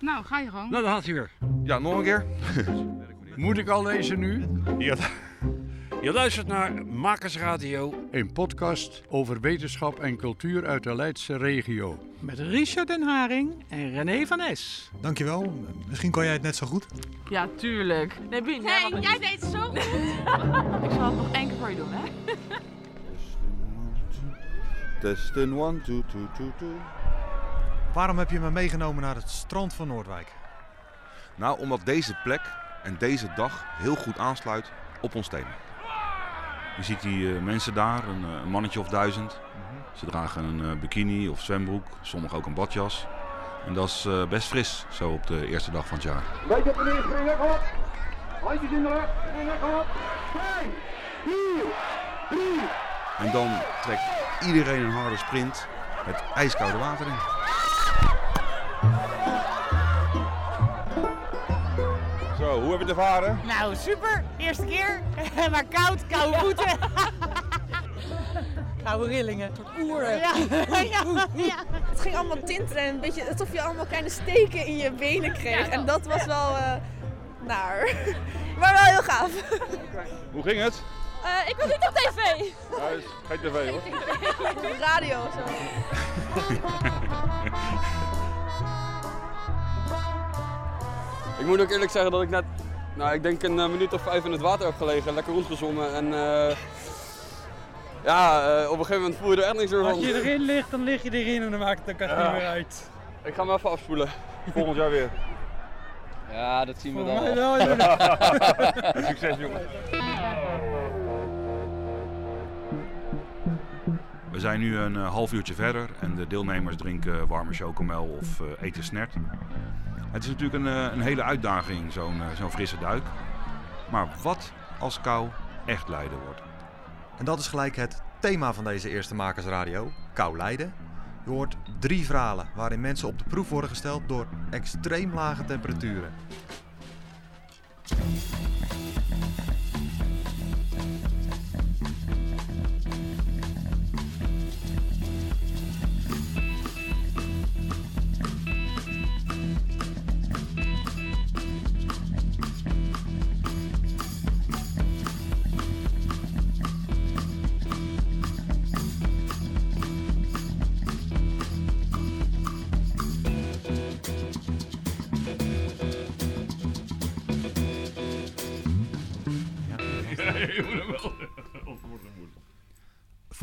Nou, ga je gang. Nou, dan had hij weer. Ja, nog een keer. Moet ik al lezen nu? Je, je luistert naar Makersradio. Een podcast over wetenschap en cultuur uit de Leidse regio. Met Richard den Haring en René van Es. Dankjewel. Misschien kan jij het net zo goed. Ja, tuurlijk. Nee, Bien, jij het jij niet. deed het zo goed. Ik zal het nog één keer voor je doen, hè? Testen, one, two, two, two, two. Waarom heb je me meegenomen naar het strand van Noordwijk? Nou, omdat deze plek en deze dag heel goed aansluit op ons thema. Je ziet die eh, mensen daar, een, eh, een mannetje of duizend. Ze dragen een eh, bikini of zwembroek, sommigen ook een badjas. En dat is eh, best fris, zo op de eerste dag van het jaar. Beetje op de neer, springen, kom op. Handjes in de lucht, op. Vijf, vier, drie. En dan trekt iedereen een harde sprint het ijskoude water in. Zo, hoe heb je het ervaren? Nou, super. Eerste keer. maar koud, koude voeten. Koude rillingen. Oeren. Ja, ja, ja. Het ging allemaal tintelen en een beetje alsof je allemaal kleine steken in je benen kreeg. en dat was wel eh, naar. maar wel heel gaaf. Hoe ging het? Eh, ik was niet op tv. Ja, is geen tv hoor. Radio of zo. Ik moet ook eerlijk zeggen dat ik net, nou ik denk een eh, minuut of vijf in het water heb gelegen, lekker rondgezwommen en eh, ja, eh, op een gegeven moment voel je er echt niks meer van. Als je erin ligt, dan lig je erin en dan maakt het ook echt niet meer uit. Ik ga hem even afspoelen. Volgend jaar weer. Ja, dat zien we Volgens mij dan. wel, ja. Succes jongens. We zijn nu een half uurtje verder en de deelnemers drinken warme chocomel of eten snert. Het is natuurlijk een, eh, een hele uitdaging, zo'n eh, zo'n frisse duik. Maar wat als kou echt lijden wordt? En dat is gelijk het thema van deze eerste Makersradio, kou lijden. Je hoort drie verhalen waarin mensen op de proef worden gesteld door extreem lage temperaturen.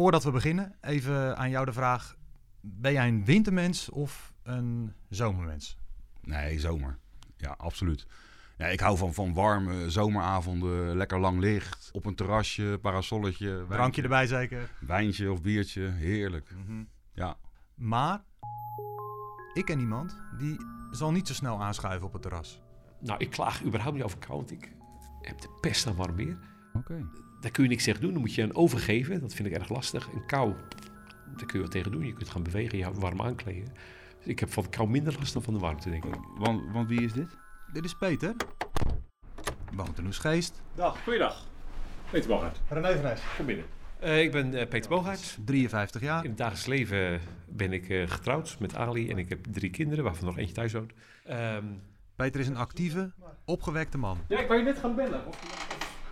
Voordat we beginnen, even aan jou de vraag. Ben jij een wintermens of een zomermens? Nee, zomer. Ja, absoluut. Ja, ik hou van, van warme zomeravonden, lekker lang licht, op een terrasje, parasolletje, wijntje, Drankje erbij zeker? wijntje of biertje, heerlijk. Ja, Maar ik ken iemand die zal niet zo snel aanschuiven op het terras. Nou, ik klaag überhaupt niet over kou, want ik heb de pest aan warm weer. oké. Daar kun je niks tegen doen, dan moet je een overgeven. Dat vind ik erg lastig. En kou, daar kun je wat tegen doen. Je kunt gaan bewegen, je warm aankleden. Dus ik heb van de kou minder last dan van de warmte, denk ik. Want, want wie is dit? Dit is Peter. Woont in Oesgeest. Dag, goeiedag. Peter Bogart, René van kom binnen. Eh, ik ben eh, Peter Bogaert. 53 jaar. In het dagelijks leven ben ik eh, getrouwd met Ali en ik heb drie kinderen, waarvan nog eentje thuis woont. Ehm, Peter is een actieve, opgewekte man. ja, ik wou je net gaan bellen. Of,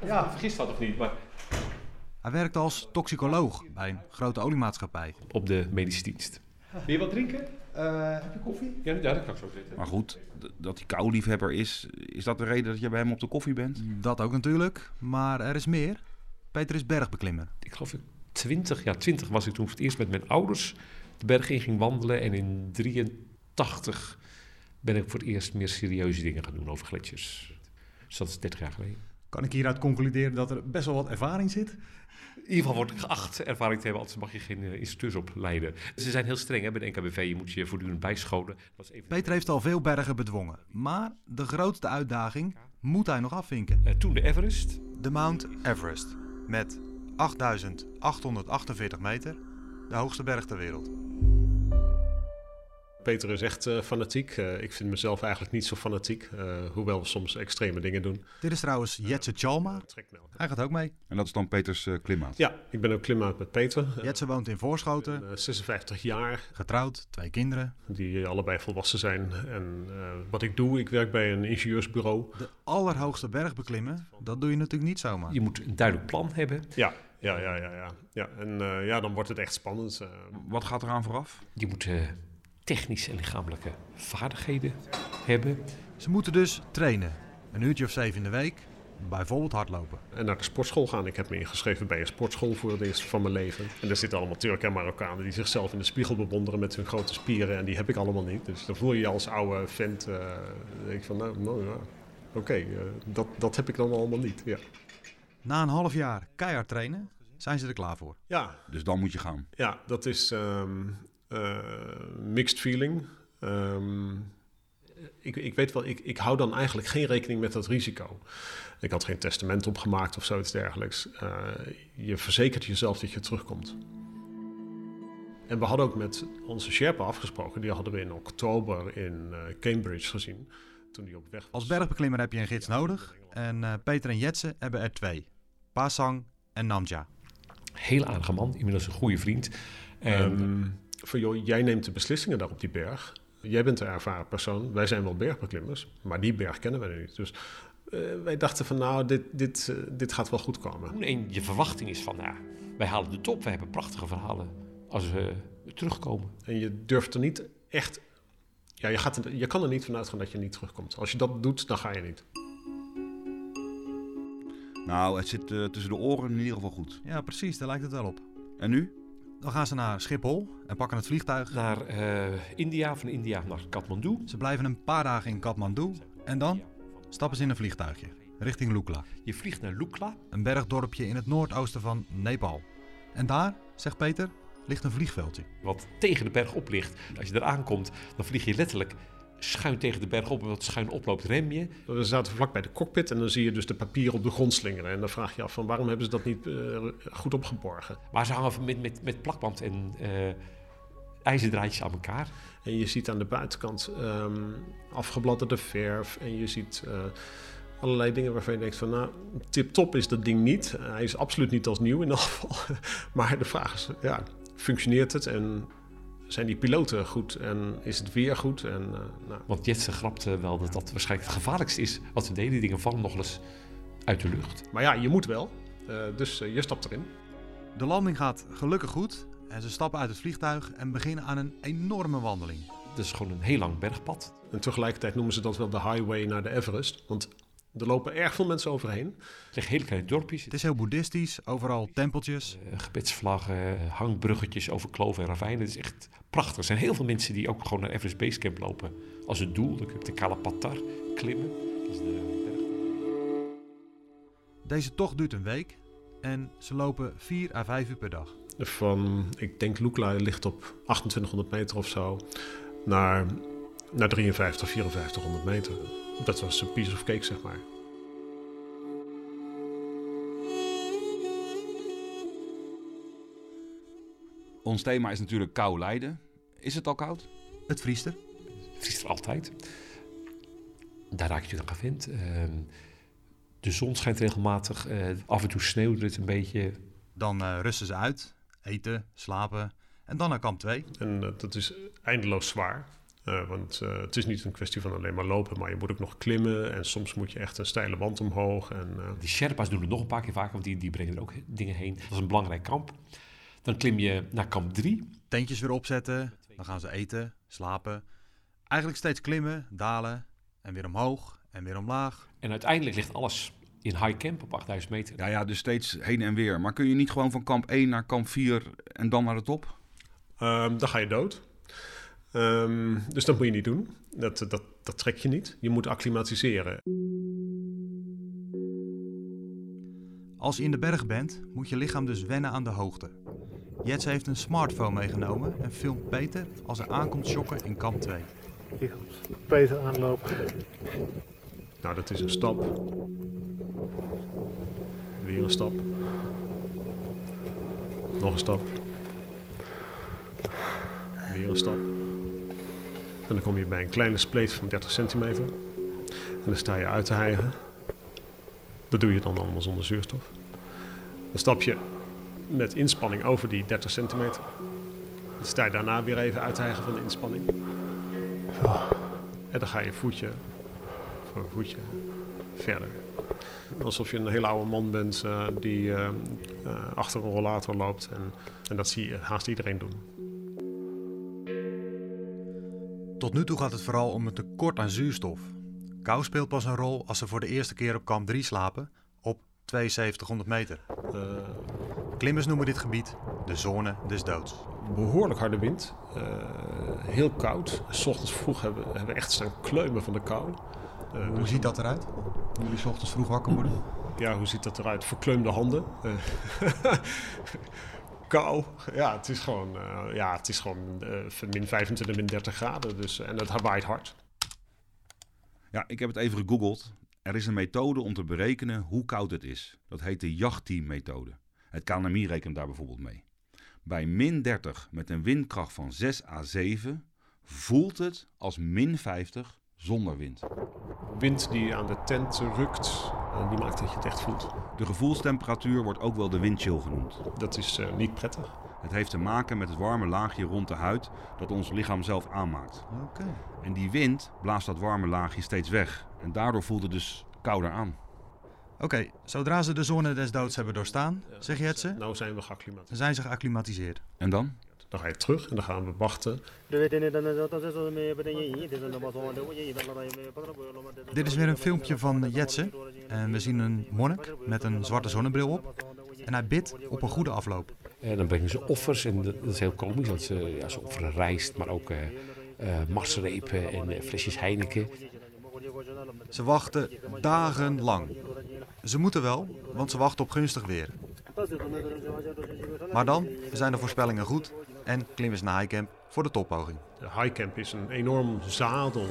of ja. vergist dat of niet, maar Hij werkt als toxicoloog bij een grote oliemaatschappij. op de medische dienst. Wil je wat drinken? heb je koffie? Ja, ja, dat kan ik zo zitten. Maar goed, dat hij kouliefhebber is, is dat de reden dat je bij hem op de koffie bent? Dat ook natuurlijk, maar er is meer. Peter is bergbeklimmer. ik geloof ik 20, ja 20 was ik toen voor het eerst met mijn ouders de berg in ging wandelen. En in 83 ben ik voor het eerst meer serieuze dingen gaan doen over gletsjers. Dus dat is 30 jaar geleden. Kan ik hieruit concluderen dat er best wel wat ervaring zit? In ieder geval word ik geacht ervaring te hebben, anders mag je geen eh, instructeurs opleiden. Ze zijn heel streng hè, bij de NKBV, je moet je voortdurend bijscholen. Dat even... Peter heeft al veel bergen bedwongen, maar de grootste uitdaging moet hij nog afvinken. Eh, toen de Everest. De Mount Everest, met 8848 meter, de hoogste berg ter wereld. Peter is echt eh, fanatiek. Eh, ik vind mezelf eigenlijk niet zo fanatiek, eh, hoewel we soms extreme dingen doen. Dit is trouwens Jetse Chalma. Hij gaat ook mee. En dat is dan Peters uh, klimmaat? Ja, ik ben ook klimmaat met Peter. Jetse woont in Voorschoten. Ben, 56 jaar. Getrouwd, twee kinderen. Die allebei volwassen zijn. En wat ik doe, ik werk bij een ingenieursbureau. De allerhoogste berg beklimmen, dat doe je natuurlijk niet zomaar. Je moet een duidelijk plan hebben. Ja, ja, ja, ja. ja. ja. En uh, ja, dan wordt het echt spannend. Uh, Wat gaat eraan vooraf? Je moet uh, technische en lichamelijke vaardigheden hebben. Ze moeten dus trainen. Een uurtje of zeven in de week. Bijvoorbeeld hardlopen. En naar de sportschool gaan. Ik heb me ingeschreven bij een sportschool voor het eerst van mijn leven. En daar zitten allemaal Turken en Marokkanen die zichzelf in de spiegel bewonderen met hun grote spieren. En die heb ik allemaal niet. Dus dan voel je je als oude vent. Uh, denk van, nou, nou ja, oké, okay, uh, dat, dat heb ik dan allemaal niet. Ja. Na een half jaar keihard trainen, zijn ze er klaar voor. Ja. Dus dan moet je gaan. Ja, dat is um, uh, mixed feeling. Um, ik, ik weet wel, ik, ik hou dan eigenlijk geen rekening met dat risico. Ik had geen testament opgemaakt of zoiets dergelijks. Uh, je verzekert jezelf dat je terugkomt. En we hadden ook met onze Sherpa afgesproken. Die hadden we in oktober in uh, Cambridge gezien. Toen die op weg was. Als bergbeklimmer heb je een gids nodig. En uh, Peter en Jetse hebben er twee. Pasang en Namja. Heel aardige man, inmiddels een goede vriend. En... Um, van joh, jij neemt de beslissingen daar op die berg. Jij bent de ervaren persoon. Wij zijn wel bergbeklimmers, maar die berg kennen wij niet. Dus uh, wij dachten van nou, dit, dit, uh, dit gaat wel goed komen. En je verwachting is van, nou, wij halen de top. We hebben prachtige verhalen als we terugkomen. En je durft er niet echt... Ja, je, gaat er, je kan er niet vanuit gaan dat je niet terugkomt. Als je dat doet, dan ga je niet. Nou, het zit uh, tussen de oren in ieder geval goed. Ja, precies. Daar lijkt het wel op. En nu? Dan gaan ze naar Schiphol en pakken het vliegtuig. Naar uh, India, van India naar Kathmandu. Ze blijven een paar dagen in Kathmandu en dan stappen ze in een vliegtuigje richting Lukla. Je vliegt naar Lukla. Een bergdorpje in het noordoosten van Nepal. En daar, zegt Peter, ligt een vliegveldje. Wat tegen de berg op ligt. Als je eraan komt, dan vlieg je letterlijk schuin tegen de berg op en wat schuin oploopt, rem je. We zaten vlak bij de cockpit en dan zie je dus de papieren op de grond slingeren. En dan vraag je af van waarom hebben ze dat niet uh, goed opgeborgen. Maar ze hangen met, met, met plakband en uh, ijzerdraadjes aan elkaar. En je ziet aan de buitenkant um, afgebladderde verf en je ziet uh, allerlei dingen waarvan je denkt van nou, tip-top is dat ding niet. hij is absoluut niet als nieuw in ieder geval. maar de vraag is, ja, functioneert het en zijn die piloten goed en is het weer goed? En, uh, nou. Want Jetsen grapte wel dat dat waarschijnlijk het gevaarlijkste is wat we deden. Die dingen vallen nog eens uit de lucht. Maar ja, je moet wel. Uh, dus uh, je stapt erin. De landing gaat gelukkig goed. En ze stappen uit het vliegtuig en beginnen aan een enorme wandeling. Het is gewoon een heel lang bergpad. En tegelijkertijd noemen ze dat wel de highway naar de Everest. Want er lopen erg veel mensen overheen. Het liggen hele kleine dorpjes. Het is heel boeddhistisch, overal tempeltjes. Uh, gebedsvlaggen, hangbruggetjes over kloven en ravijnen. Het is echt prachtig. Er zijn heel veel mensen die ook gewoon naar Everest Base Camp lopen. Als het doel, dan kun je de Kalapatar klimmen. Dat is de berg. Deze tocht duurt een week en ze lopen 4 à 5 uur per dag. Van, ik denk Lukla ligt op 2800 meter of zo, naar, naar 53, 5400 meter. Dat was een piece of cake, zeg maar. Ons thema is natuurlijk kou lijden. Is het al koud? Het vriest er. Het vriest er altijd. Daar raak je natuurlijk aan gewend. Uh, de zon schijnt regelmatig. Uh, af en toe sneeuwt het een beetje. Dan uh, rusten ze uit, eten, slapen. En dan naar kamp 2. En uh, dat is eindeloos zwaar. Uh, want uh, het is niet een kwestie van alleen maar lopen, maar je moet ook nog klimmen. En soms moet je echt een steile wand omhoog. En, uh... Die Sherpa's doen het nog een paar keer vaker, want die, die brengen er ook dingen heen. Dat is een belangrijk kamp. Dan klim je naar kamp 3. Tentjes weer opzetten, dan gaan ze eten, slapen. Eigenlijk steeds klimmen, dalen en weer omhoog en weer omlaag. En uiteindelijk ligt alles in high camp op 8000 meter. Ja, ja, dus steeds heen en weer. Maar kun je niet gewoon van kamp 1 naar kamp 4 en dan naar de top? Um, dan ga je dood. Um, dus dat moet je niet doen. Dat, dat, dat trek je niet. Je moet acclimatiseren. Als je in de berg bent, moet je lichaam dus wennen aan de hoogte. Jets heeft een smartphone meegenomen en filmt Peter als hij aankomt shocken in kamp 2. Hier komt Peter aanlopen. Nou, dat is een stap. Weer een stap. Nog een stap. Weer een stap. En dan kom je bij een kleine spleet van 30 centimeter. En dan sta je uit te hijgen. Dat doe je dan allemaal zonder zuurstof. Dan stap je met inspanning over die 30 centimeter. Dan sta je daarna weer even uit te hijgen van de inspanning. En dan ga je voetje voor voetje verder. Alsof je een hele oude man bent uh, die uh, uh, achter een rollator loopt. En, en dat zie je haast iedereen doen. Tot nu toe gaat het vooral om een tekort aan zuurstof. Kou speelt pas een rol als ze voor de eerste keer op kamp 3 slapen op 7200 meter. Klimmers noemen dit gebied de zone des doods. Behoorlijk harde wind, heel koud. S ochtends vroeg hebben, hebben we echt staan kleumen van de kou. Uh, hoe ziet dat eruit? Jullie s ochtends vroeg wakker worden? Ja, hoe ziet dat eruit? Verkleumde handen. Kou. Ja, het is gewoon, uh, ja, het is gewoon uh, min 25, min 30 graden. Dus, en het waait hard. Ja, ik heb het even gegoogeld. Er is een methode om te berekenen hoe koud het is. Dat heet de Yachty-methode. Het KNMI rekent daar bijvoorbeeld mee. Bij min 30 met een windkracht van 6 à 7 voelt het als min 50 zonder wind. Wind die aan de tent rukt, en die maakt dat je het echt voelt. De gevoelstemperatuur wordt ook wel de windchill genoemd. Dat is uh, niet prettig. Het heeft te maken met het warme laagje rond de huid dat ons lichaam zelf aanmaakt. Okay. En die wind blaast dat warme laagje steeds weg. En daardoor voelt het dus kouder aan. Oké, okay, zodra ze de zone des doods hebben doorstaan, zeg je het ze? Nou zijn we geacclimatiseerd. Zijn ze geacclimatiseerd. En dan? Dan ga je terug en dan gaan we wachten. Dit is weer een filmpje van Jetsen. En we zien een monnik met een zwarte zonnebril op. En hij bidt op een goede afloop. En dan brengen ze offers en dat is heel komisch. Want ze, ja, ze offeren rijst, maar ook uh, uh, marsrepen en uh, flesjes Heineken. Ze wachten dagenlang. Ze moeten wel, want ze wachten op gunstig weer. Maar dan zijn de voorspellingen goed en klimmen ze naar Highcamp voor de toppoging. De Highcamp is een enorm zadel.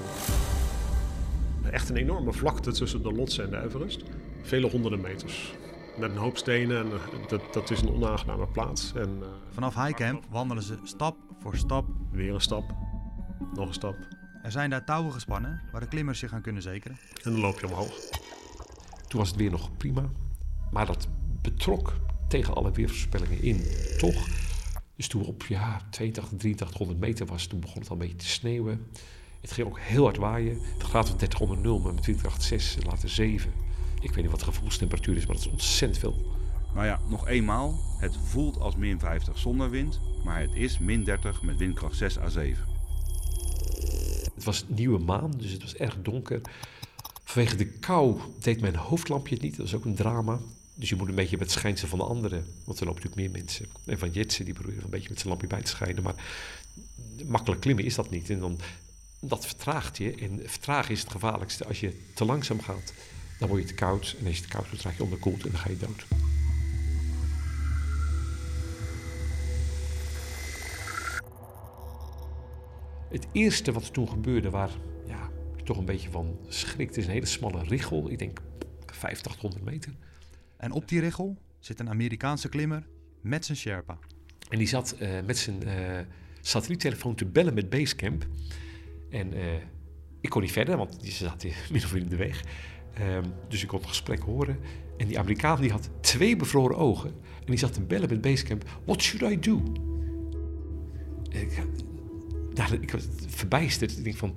Echt een enorme vlakte tussen de Lotse en de Everest. Vele honderden meters. Met een hoop stenen en dat, dat is een onaangename plaats. En, uh, Vanaf Highcamp wandelen ze stap voor stap. Weer een stap, nog een stap. Er zijn daar touwen gespannen waar de klimmers zich aan kunnen zekeren. En dan loop je omhoog. Toen was het weer nog prima. Maar dat betrok tegen alle weervoorspellingen in. Toch? Dus toen we op ja, 82, 8300 meter was, toen begon het al een beetje te sneeuwen. Het ging ook heel hard waaien. De graad was 30 onder 0, maar met 20,6 later 7. Ik weet niet wat de gevoelstemperatuur is, maar dat is ontzettend veel. Nou ja, nog eenmaal. Het voelt als min 50 zonder wind, maar het is min 30 met windkracht 6 à 7. Het was nieuwe maan, dus het was erg donker. Vanwege de kou deed mijn hoofdlampje het niet. Dat was ook een drama. Dus je moet een beetje met het schijnsel van de anderen. Want er lopen natuurlijk meer mensen. En van Jetsen, die proberen een beetje met zijn lampje bij te schijnen. Maar makkelijk klimmen is dat niet. En dan, dat vertraagt je. En vertragen is het gevaarlijkste. Als je te langzaam gaat, dan word je te koud. En als je te koud wordt, raak je onderkoeld en dan ga je dood. Het eerste wat toen gebeurde, waar ja, toch een beetje van schrik. Het is een hele smalle richel. Ik denk 50, 800 meter. En op die richel zit een Amerikaanse klimmer met zijn Sherpa. En die zat uh, met zijn uh, satelliettelefoon te bellen met Basecamp. En uh, ik kon niet verder, want die zat min of meer in de weg. Um, dus ik kon het gesprek horen. En die Amerikaan die had twee bevroren ogen. En die zat te bellen met Basecamp. What should I do? Ik, ik was verbijsterd. Ik denk van,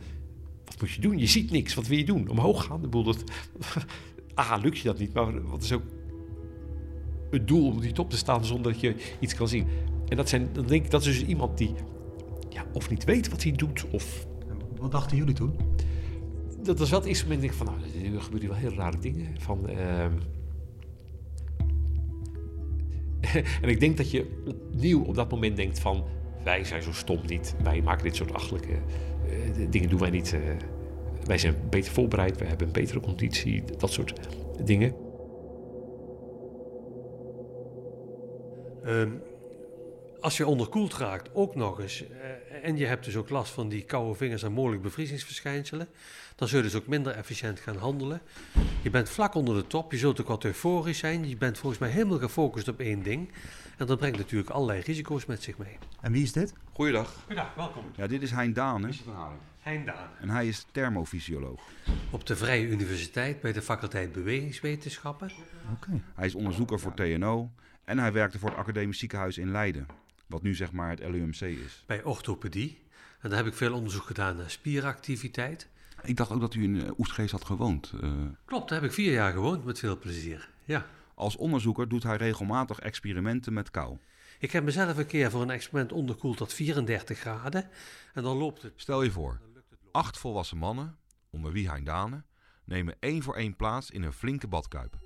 wat moet je doen? Je ziet niks. Wat wil je doen? Omhoog gaan? De boel dat... Ah, lukt je dat niet. Maar wat is ook het doel om die top te staan zonder dat je iets kan zien. En dat, zijn, dan denk ik, dat is dus iemand die ja, of niet weet wat hij doet. Of... Wat dachten jullie toen? Dat was wel het eerste moment denk ik van, nou, er gebeuren hier wel heel rare dingen. Van, uh... en ik denk dat je opnieuw op dat moment denkt van, wij zijn zo stom niet. Wij maken dit soort achtelijke uh, dingen, doen wij niet. Uh, wij zijn beter voorbereid, we hebben een betere conditie, dat soort dingen. Uh, Als je onderkoeld raakt, ook nog eens, eh, en je hebt dus ook last van die koude vingers en mogelijk bevriezingsverschijnselen, dan zul je dus ook minder efficiënt gaan handelen. Je bent vlak onder de top, je zult ook wat euforisch zijn, je bent volgens mij helemaal gefocust op één ding. En dat brengt natuurlijk allerlei risico's met zich mee. En wie is dit? Goeiedag. Goedendag, welkom. Ja, dit is Hein Daan, hè? Hein Daan. En hij is thermofysioloog. Op de Vrije Universiteit bij de faculteit Bewegingswetenschappen. Hij is onderzoeker voor TNO en hij werkte voor het Academisch Ziekenhuis in Leiden. Wat nu zeg maar het LUMC is. Bij orthopedie. En daar heb ik veel onderzoek gedaan naar spieractiviteit. Ik dacht ook dat u in eh, Oestgeest had gewoond. eh. Klopt, daar heb ik vier jaar gewoond met veel plezier. Ja. Als onderzoeker doet hij regelmatig experimenten met kou. Ik heb mezelf een keer voor een experiment onderkoeld tot 34 graden. En dan loopt het. Stel je voor, acht volwassen mannen, onder wie Hein Dane, nemen één voor één plaats in een flinke badkuip.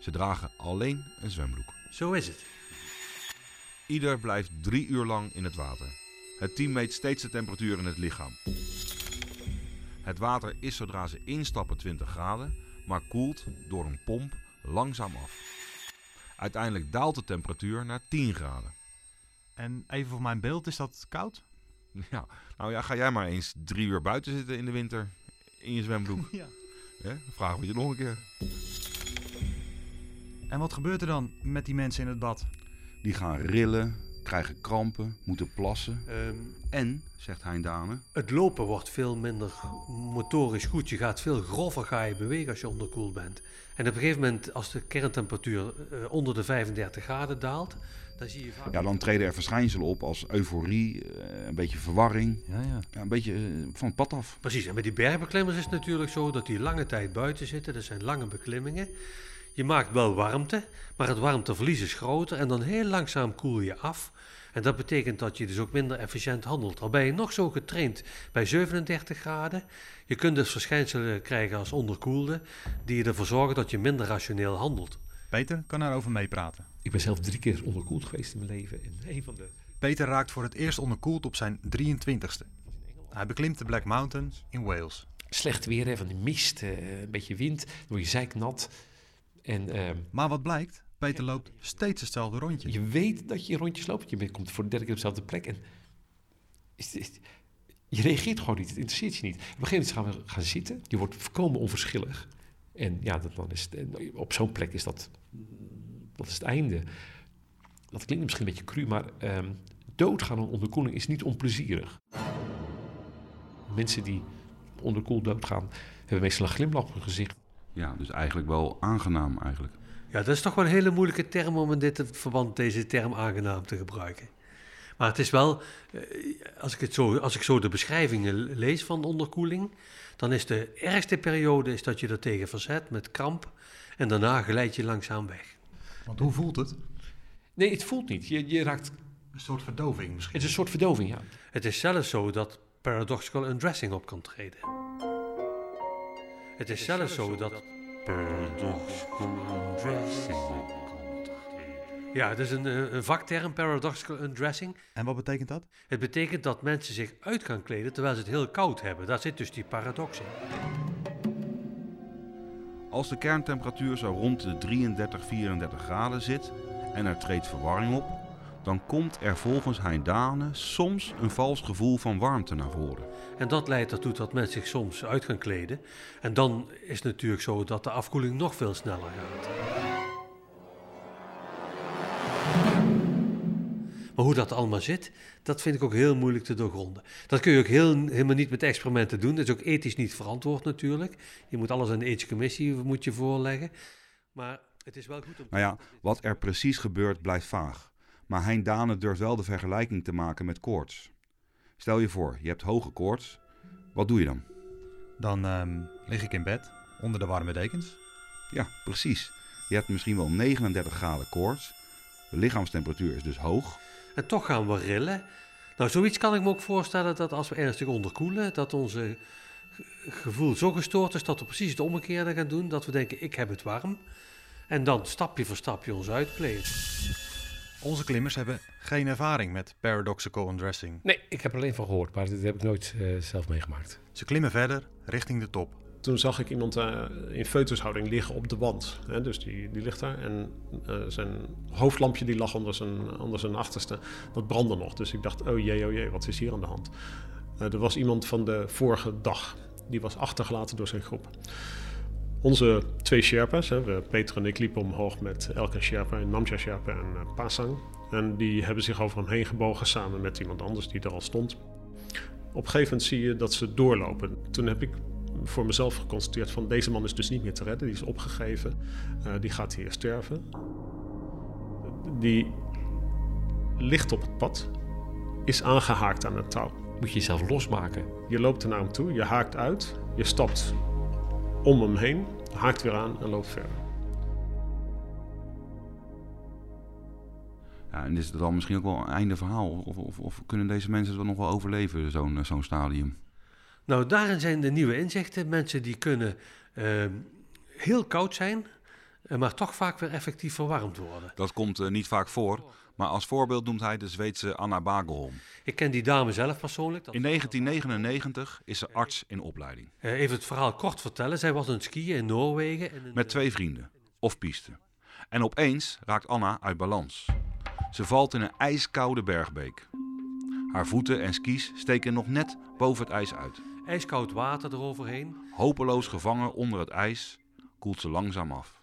Ze dragen alleen een zwembroek. Zo is het. Ieder blijft drie uur lang in het water. Het team meet steeds de temperatuur in het lichaam. Het water is zodra ze instappen 20 graden, maar koelt door een pomp langzaam af. Uiteindelijk daalt de temperatuur naar 10 graden. En even voor mijn beeld, is dat koud? Ja, nou ja, ga jij maar eens drie uur buiten zitten in de winter in je zwembroek. Ja. Dan vragen we je nog een keer. En wat gebeurt er dan met die mensen in het bad? Die gaan rillen, krijgen krampen, moeten plassen. Ehm, En, zegt Hein Dane, het lopen wordt veel minder motorisch goed. Je gaat veel grover ga je bewegen als je onderkoeld bent. En op een gegeven moment, als de kerntemperatuur eh, onder de 35 graden daalt, dan zie je vaak... ja, dan treden er verschijnselen op als euforie, eh, een beetje verwarring. Ja, ja. Ja, een beetje eh, van het pad af. Precies, en bij die bergbeklimmers is het natuurlijk zo dat die lange tijd buiten zitten. Dat zijn lange beklimmingen. Je maakt wel warmte, maar het warmteverlies is groter en dan heel langzaam koel je af. En dat betekent dat je dus ook minder efficiënt handelt. Al ben je nog zo getraind bij 37 graden, je kunt dus verschijnselen krijgen als onderkoelde, die ervoor zorgen dat je minder rationeel handelt. Peter kan daarover meepraten. Ik ben zelf drie keer onderkoeld geweest in mijn leven. En een van de... Peter raakt voor het eerst onderkoeld op zijn 23ste. Hij beklimt de Black Mountains in Wales. Slecht weer, hè, van de mist, eh, een beetje wind, dan word je zeiknat. En ehm, Maar wat blijkt? Peter loopt steeds hetzelfde rondje. je weet dat je rondjes loopt. Je bent- komt voor de derde keer op dezelfde plek. En is, is- je reageert gewoon niet. Het interesseert je niet. Op een gegeven moment gaan we gaan zitten. Je wordt volkomen onverschillig. En ja, dat, dan is het- op zo'n plek is dat, dat is het einde. Dat klinkt misschien een beetje cru, maar ehm, doodgaan aan onderkoeling is niet onplezierig. Mensen die onderkoeld doodgaan, hebben meestal een glimlach op hun gezicht. Ja, dus eigenlijk wel aangenaam eigenlijk. Ja, dat is toch wel een hele moeilijke term om in dit verband deze term aangenaam te gebruiken. Maar het is wel, eh, als ik, het zo, als ik zo de beschrijvingen lees van onderkoeling, dan is de ergste periode is dat je er tegen verzet met kramp en daarna geleid je langzaam weg. Want hoe voelt het? Nee, het voelt niet. Je, je raakt... Een soort verdoving misschien. Het is een soort verdoving, ja. Het is zelfs zo dat paradoxical undressing op kan treden. Het is zelfs zo dat Ja, het is een, eh, een vakterm, paradoxical undressing. En wat betekent dat? Het betekent dat mensen zich uit gaan kleden terwijl ze het heel koud hebben. Daar zit dus die paradox in. Als de kerntemperatuur zo rond de 33, 34 graden zit en er treedt verwarring op, dan komt er volgens Hein Dane soms een vals gevoel van warmte naar voren. En dat leidt ertoe dat mensen zich soms uit gaan kleden. En dan is het natuurlijk zo dat de afkoeling nog veel sneller gaat. Maar hoe dat allemaal zit, dat vind ik ook heel moeilijk te doorgronden. Dat kun je ook heel, helemaal niet met experimenten doen. Dat is ook ethisch niet verantwoord natuurlijk. Je moet alles aan de ethische commissie moet je voorleggen. Maar het is wel goed om... Nou ja, wat er precies gebeurt blijft vaag. Maar Hein Dane durft wel de vergelijking te maken met koorts. Stel je voor, je hebt hoge koorts. Wat doe je dan? Dan ehm, lig ik in bed onder de warme dekens. Ja, precies. Je hebt misschien wel 39 graden koorts. De lichaamstemperatuur is dus hoog. En toch gaan we rillen. Nou, zoiets kan ik me ook voorstellen dat als we ernstig onderkoelen, dat onze ge- gevoel zo gestoord is dat we precies het omgekeerde gaan doen. Dat we denken, ik heb het warm. En dan stapje voor stapje ons uitkleden. Onze klimmers hebben geen ervaring met paradoxical undressing. Nee, ik heb er alleen van gehoord, maar dat heb ik nooit eh, zelf meegemaakt. Ze klimmen verder richting de top. toen zag ik iemand uh, in foetushouding liggen op de wand. Hè, dus die, die ligt daar. En uh, zijn hoofdlampje die lag onder zijn, onder zijn achterste. Dat brandde nog. Dus ik dacht, oh jee, oh jee, wat is hier aan de hand? Uh, er was iemand van de vorige dag. Die was achtergelaten door zijn groep. Onze twee Sherpas, hè, Peter en ik liepen omhoog met Elke Sherpa, Namja Sherpa en uh, Pasang. En die hebben zich over hem heen gebogen samen met iemand anders die er al stond. Op een gegeven moment zie je dat ze doorlopen. Toen heb ik voor mezelf geconstateerd van deze man is dus niet meer te redden. Die is opgegeven. Uh, die gaat hier sterven. Die ligt op het pad. Is aangehaakt aan het touw. Moet je jezelf losmaken. Je loopt er naar hem toe. Je haakt uit. Je stapt om hem heen. Haakt weer aan en loopt verder. Ja, en is het dan misschien ook wel een einde verhaal? Of, of, of kunnen deze mensen het nog wel overleven, zo'n zo'n stadium? Nou, daarin zijn de nieuwe inzichten. Mensen die kunnen uh, heel koud zijn, maar toch vaak weer effectief verwarmd worden. Dat komt uh, niet vaak voor. Maar als voorbeeld noemt hij de Zweedse Anna Bagelholm. Ik ken die dame zelf persoonlijk. In 1999 is ze arts in opleiding. Uh, even het verhaal kort vertellen. Zij was aan het skiën in Noorwegen. In een, Met twee vrienden, of piste. En opeens raakt Anna uit balans. Ze valt in een ijskoude bergbeek. Haar voeten en skis steken nog net boven het ijs uit. Ijskoud water eroverheen. Hopeloos gevangen onder het ijs, koelt ze langzaam af.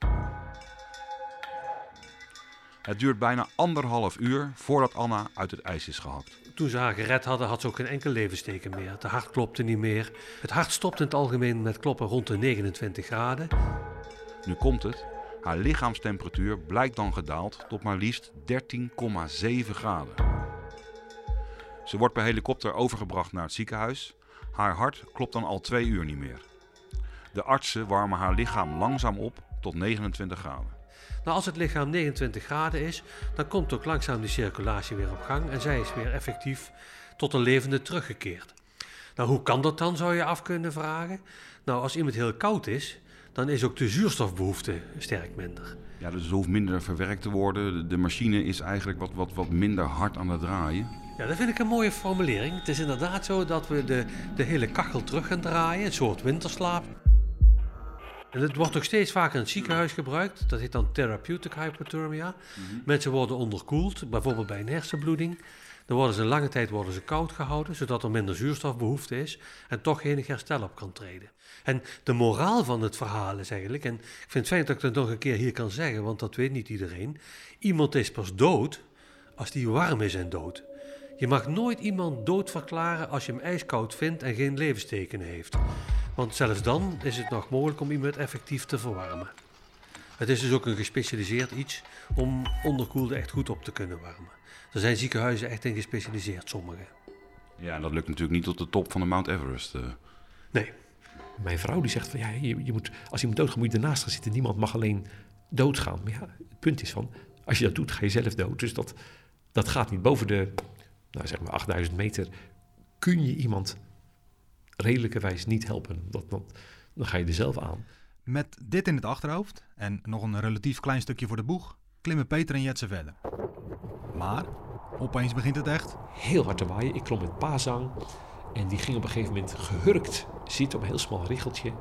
Het duurt bijna anderhalf uur voordat Anna uit het ijs is gehakt. Toen ze haar gered hadden, had ze ook geen enkel levensteken meer. De hart klopte niet meer. Het hart stopt in het algemeen met kloppen rond de 29 graden. Nu komt het. Haar lichaamstemperatuur blijkt dan gedaald tot maar liefst 13,7 graden. Ze wordt per helikopter overgebracht naar het ziekenhuis. Haar hart klopt dan al twee uur niet meer. De artsen warmen haar lichaam langzaam op tot 29 graden. Nou, als het lichaam 29 graden is, dan komt ook langzaam die circulatie weer op gang en zij is weer effectief tot een levende teruggekeerd. Nou, hoe kan dat dan, zou je af kunnen vragen? Nou, als iemand heel koud is, dan is ook de zuurstofbehoefte sterk minder. Ja, dus er hoeft minder verwerkt te worden. De machine is eigenlijk wat, wat, wat minder hard aan het draaien. Ja, dat vind ik een mooie formulering. Het is inderdaad zo dat we de, de hele kachel terug gaan draaien, een soort winterslaap. En het wordt nog steeds vaker in het ziekenhuis gebruikt. Dat heet dan therapeutic hypothermia. Mm-hmm. Mensen worden onderkoeld, bijvoorbeeld bij een hersenbloeding. Dan worden ze een lange tijd worden ze koud gehouden, zodat er minder zuurstofbehoefte is en toch enig herstel op kan treden. En de moraal van het verhaal is eigenlijk, en ik vind het fijn dat ik dat nog een keer hier kan zeggen, want dat weet niet iedereen. Iemand is pas dood als die warm is en dood. Je mag nooit iemand dood verklaren als je hem ijskoud vindt en geen levenstekenen heeft. Want zelfs dan is het nog mogelijk om iemand effectief te verwarmen. Het is dus ook een gespecialiseerd iets om onderkoelde echt goed op te kunnen warmen. Er zijn ziekenhuizen echt in gespecialiseerd, sommige. Ja, en dat lukt natuurlijk niet tot de top van de Mount Everest. Uh. Nee. Mijn vrouw die zegt van ja, je, je moet, als iemand doodgaat moet je ernaast gaan zitten. Niemand mag alleen doodgaan. Maar ja, het punt is van, als je dat doet, ga je zelf dood. Dus dat, dat gaat niet boven de, nou zeg maar 8000 meter. Kun je iemand redelijkerwijs niet helpen. Dat, dat, dan ga je er zelf aan. Met dit in het achterhoofd en nog een relatief klein stukje voor de boeg, klimmen Peter en Jetse verder. Maar opeens begint het echt. Heel hard te waaien. Ik klom met Pazang. En die ging op een gegeven moment gehurkt zitten op een heel smal richeltje.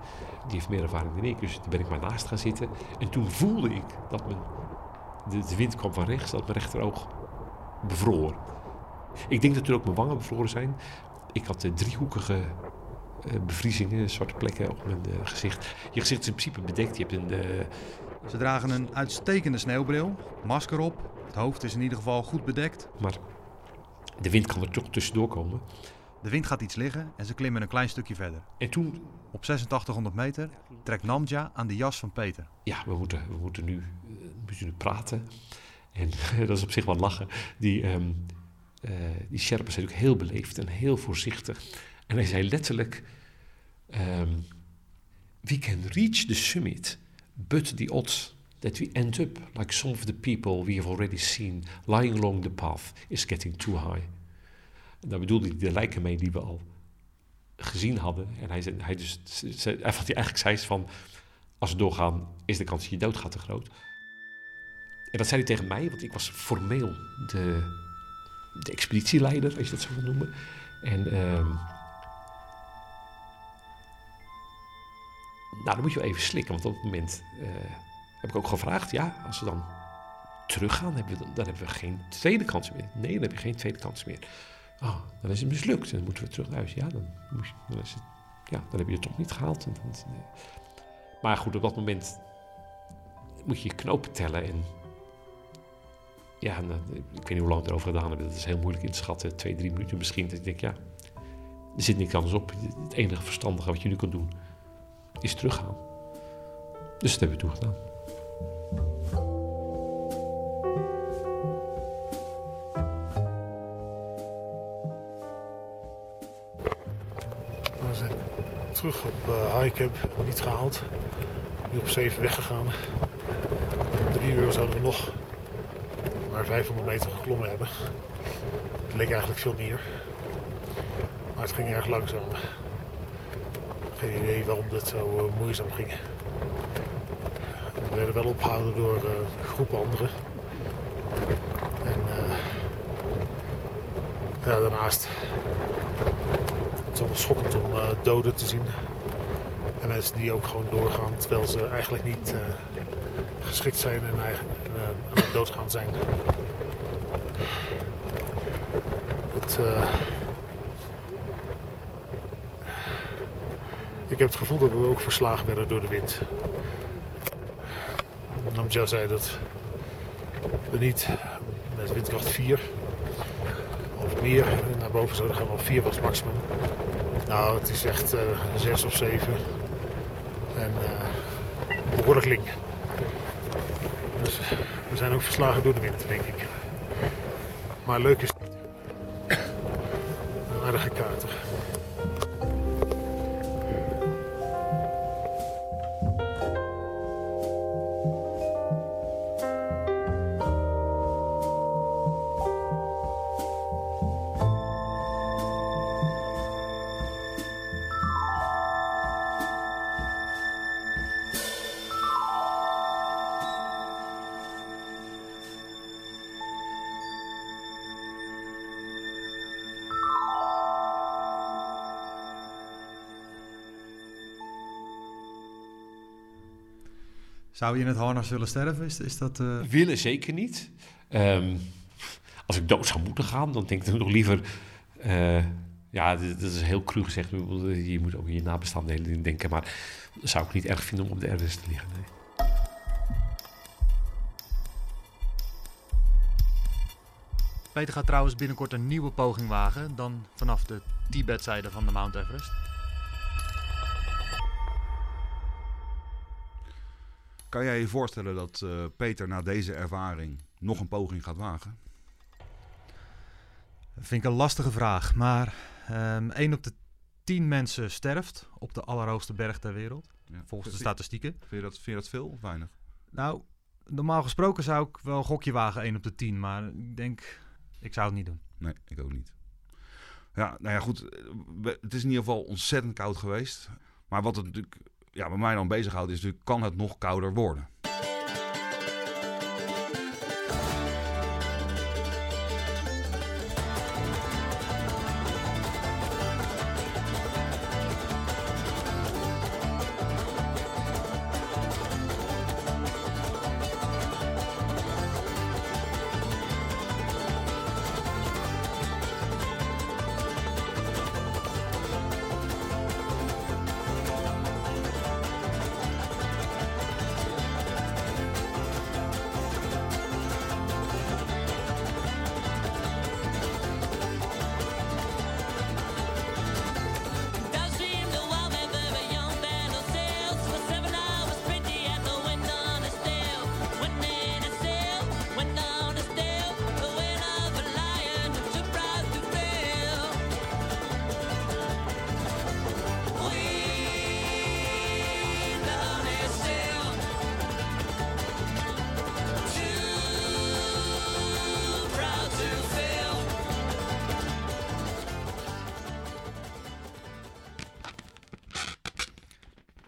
Die heeft meer ervaring dan ik, dus daar ben ik maar naast gaan zitten. En toen voelde ik dat mijn, de, de wind kwam van rechts, dat mijn rechteroog bevroor. Ik denk dat toen ook mijn wangen bevroren zijn. Ik had de driehoekige uh, bevriezingen, zwarte plekken op mijn uh, gezicht. Je gezicht is in principe bedekt. Je hebt een, uh... Ze dragen een uitstekende sneeuwbril, masker op. Het hoofd is in ieder geval goed bedekt. Maar de wind kan er toch tussendoor komen. De wind gaat iets liggen en ze klimmen een klein stukje verder. En toen... Op 8600 meter trekt Namja aan de jas van Peter. Ja, we moeten, we moeten, nu, we moeten nu praten. En dat is op zich wel lachen. Die, um, uh, die Sherpas zijn natuurlijk heel beleefd en heel voorzichtig. En hij zei letterlijk: um, We can reach the summit, but the odds that we end up like some of the people we have already seen lying along the path is getting too high. En daar bedoelde hij de lijken mee die we al gezien hadden. En hij, zei, hij, dus, zei, hij eigenlijk zei van, als we doorgaan, is de kans dat je doodgaat te groot. En dat zei hij tegen mij, want ik was formeel de, de expeditieleider, als je dat zo wil noemen. En... Um, Nou, dan moet je wel even slikken, want op het moment eh, heb ik ook gevraagd, ja, als we dan teruggaan, hebben we, dan hebben we geen tweede kans meer. Nee, dan heb je geen tweede kans meer. Oh, dan is het mislukt. Dan moeten we terug naar huis. Ja, dan, moest je, ja, dan heb je het toch niet gehaald. En dan- maar goed, op dat moment moet je je knopen tellen. En ja, en, eh, ik weet niet hoe lang ik erover gedaan heb. Dat is heel moeilijk in te schatten. Twee, drie minuten misschien. Dat ik denk, ja, er zit niks anders op. Het enige verstandige wat je nu kan doen, is teruggaan. Dus dat hebben we toen gedaan. We zijn terug op uh, Highcamp, niet gehaald. Nu op 7 weggegaan. Om drie uur zouden we nog maar 500 meter geklommen hebben. Het leek eigenlijk veel meer. Maar het ging erg langzaam. Geen idee waarom dit zo uh, moeizaam ging. We werden wel opgehouden door uh, groepen anderen. En uh, ja, daarnaast het is allemaal schokkend om doden te zien. En mensen die ook gewoon doorgaan terwijl ze eigenlijk niet geschikt zijn en eigenlijk aan doodgaan zijn. Het, heb het gevoel dat we ook verslagen werden door de wind. Namja zei dat we niet met windkracht 4 of meer naar boven zouden gaan, of 4 was maximum. Nou, het is echt uh, 6 of 7. En uh, behoorlijk link. Dus we zijn ook verslagen door de wind, denk ik. Maar leuk is Zou je in het harnas willen sterven? Is, is dat... Uh... Willen zeker niet. Um, als ik dood zou moeten gaan, dan denk ik nog liever... Uh, ja, dat is heel cru gezegd. Je moet ook in je nabestaanden denken. Maar dat zou ik niet erg vinden om op de RS te liggen. Nee. Peter gaat trouwens binnenkort een nieuwe poging wagen. Dan vanaf de Tibetzijde van de Mount Everest. Kan jij je voorstellen dat uh, Peter na deze ervaring nog een poging gaat wagen? Dat vind ik een lastige vraag. Maar um, 1 op de 10 mensen sterft op de allerhoogste berg ter wereld. Ja. Volgens de statistieken. Vind je, dat, vind je dat veel of weinig? Nou, normaal gesproken zou ik wel een gokje wagen 1 op de 10. Maar ik denk, ik zou het niet doen. Nee, ik ook niet. Ja, nou ja, goed. Het is in ieder geval ontzettend koud geweest. Maar wat het natuurlijk ja, bij mij dan bezighoudt is natuurlijk, kan het nog kouder worden?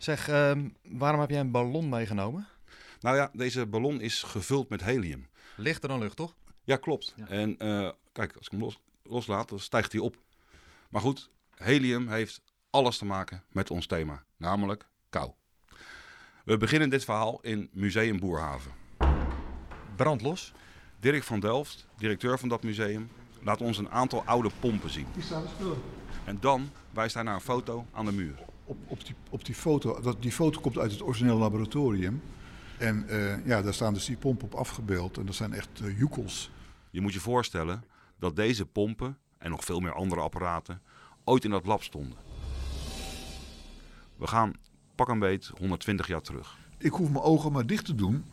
Zeg, uh, waarom heb jij een ballon meegenomen? Nou ja, deze ballon is gevuld met helium. Lichter dan lucht, toch? Ja, klopt. Ja. En uh, kijk, als ik hem los, loslaat, dan stijgt hij op. Maar goed, helium heeft alles te maken met ons thema, namelijk kou. We beginnen dit verhaal in Museum Boerhaven. Brandlos. Dirk van Delft, directeur van dat museum, laat ons een aantal oude pompen zien. Die staan spullen. En dan wijst hij naar een foto aan de muur. Op, op, die, op die foto, dat, die foto komt uit het originele laboratorium. En eh, ja, daar staan dus die pompen op afgebeeld. En dat zijn echt uh, joekels. Je moet je voorstellen dat deze pompen en nog veel meer andere apparaten ooit in dat lab stonden. We gaan pak een beet 120 jaar terug. Ik hoef mijn ogen maar dicht te doen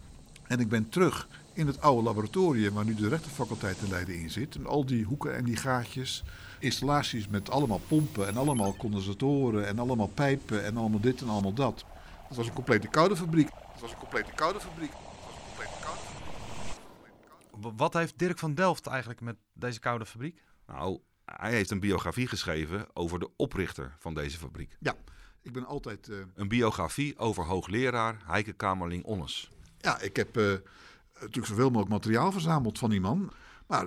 en ik ben terug in het oude laboratorium waar nu de rechtenfaculteit in Leiden in zit. En al die hoeken en die gaatjes, installaties met allemaal pompen en allemaal condensatoren en allemaal pijpen en allemaal dit en allemaal dat. Het was een complete koude fabriek. Het was een complete koude fabriek. Wat heeft Dirk van Delft eigenlijk met deze koude fabriek? Nou, hij heeft een biografie geschreven over de oprichter van deze fabriek. Ja, ik ben altijd... Uh... Een biografie over hoogleraar Heike Kamerling Onnes. Ja, ik heb uh, natuurlijk zoveel mogelijk materiaal verzameld van die man. Maar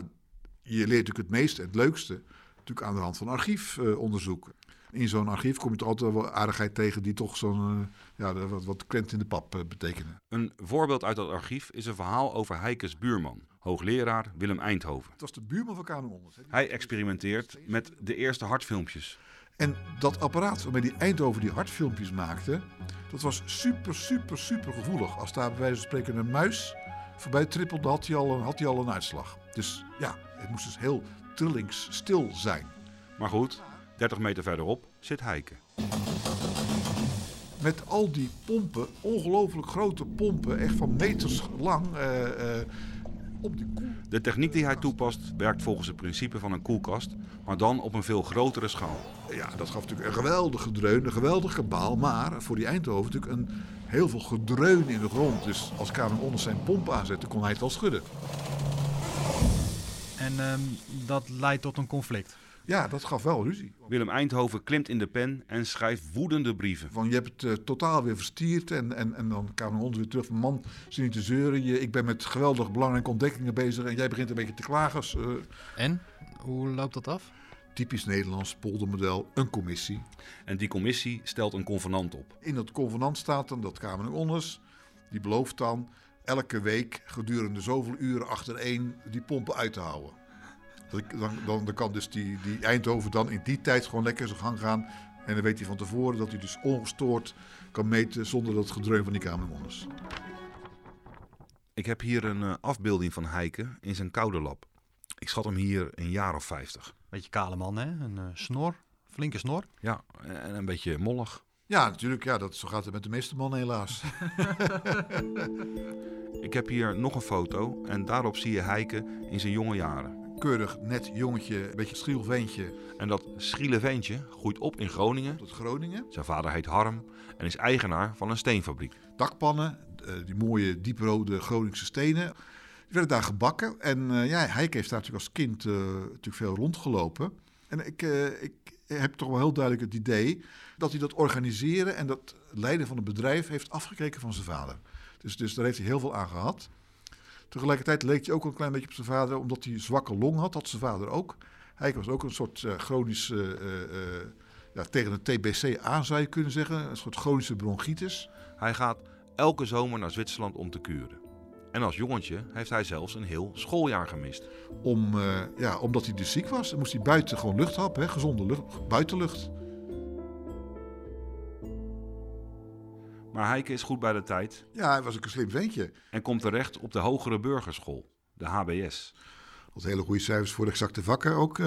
je leert natuurlijk het meeste en het leukste natuurlijk aan de hand van archiefonderzoek. in zo'n archief kom je toch altijd wel aardigheid tegen die toch zo'n uh, ja, wat, wat krent in de pap betekenen. Een voorbeeld uit dat archief is een verhaal over Heikes buurman, hoogleraar Willem Eindhoven. Het was de buurman van Kamer. Hij experimenteert met de eerste hartfilmpjes. En dat apparaat waarmee die Eindhoven die hartfilmpjes maakte, dat was super, super, super gevoelig. Als daar bij wijze van spreken een muis voorbij trippelde, had hij al, had hij al een uitslag. Dus ja, het moest dus heel trillingsstil zijn. Maar goed, 30 meter verderop zit Heike. Met al die pompen, ongelooflijk grote pompen, echt van meters lang. Uh, uh, op die koel. De techniek die hij toepast werkt volgens het principe van een koelkast, maar dan op een veel grotere schaal. Ja, dat gaf natuurlijk een geweldige dreun, een geweldig gebaal, maar voor die Eindhoven natuurlijk een heel veel gedreun in de grond. Dus als Kamer onder zijn pomp aanzette, kon hij het wel schudden. En um, dat leidt tot een conflict. Ja, dat gaf wel ruzie. Willem Eindhoven klimt in de pen en schrijft woedende brieven. Van je hebt het uh, totaal weer verstierd en, en, en dan kan ons weer terug van man, ze niet te zeuren. Je, ik ben met geweldig belangrijke ontdekkingen bezig en jij begint een beetje te klagen. Uh, en? Hoe loopt dat af? Typisch Nederlands poldermodel, een commissie. En die commissie stelt een convenant op. In dat convenant staat dan dat Kamer Onders, die belooft dan elke week gedurende zoveel uren achtereen die pompen uit te houden. Dan, dan, dan kan dus die, die Eindhoven dan in die tijd gewoon lekker zijn gang gaan. En dan weet hij van tevoren dat hij dus ongestoord kan meten zonder dat gedreun van die kamermonners. Ik heb hier een uh, afbeelding van Heike in zijn koude lab. Ik schat hem hier een jaar of 50. Beetje kale man, hè? Een uh, snor, flinke snor. Ja, en een beetje mollig. Ja, natuurlijk. Ja, dat, zo gaat het met de meeste mannen helaas. Ik heb hier nog een foto en daarop zie je Heike in zijn jonge jaren keurig, net jongetje, een beetje schriel ventje. En dat schriele ventje groeit op in Groningen. Tot Groningen. Zijn vader heet Harm en is eigenaar van een steenfabriek. Dakpannen, die mooie dieprode Groningse stenen. Die werden daar gebakken. En uh, ja, Heike heeft daar natuurlijk als kind uh, natuurlijk veel rondgelopen. En ik, uh, ik heb toch wel heel duidelijk het idee dat hij dat organiseren en dat leiden van het bedrijf heeft afgekeken van zijn vader. Dus, dus daar heeft hij heel veel aan gehad. Tegelijkertijd leek hij ook een klein beetje op zijn vader, omdat hij zwakke long had. Had zijn vader ook. Hij was ook een soort uh, chronisch, uh, uh, ja, tegen een TBC aan zou je kunnen zeggen. Een soort chronische bronchitis. Hij gaat elke zomer naar Zwitserland om te kuren. En als jongetje heeft hij zelfs een heel schooljaar gemist. Om, ja, omdat hij dus ziek was. Dan moest hij buiten gewoon lucht hebben, hè, gezonde lucht, buitenlucht. Maar Heike is goed bij de tijd. Ja, hij was ook een slim ventje. En komt terecht op de Hogere Burgerschool, de HBS. Dat hele goede cijfers voor de exacte vakken ook. Uh,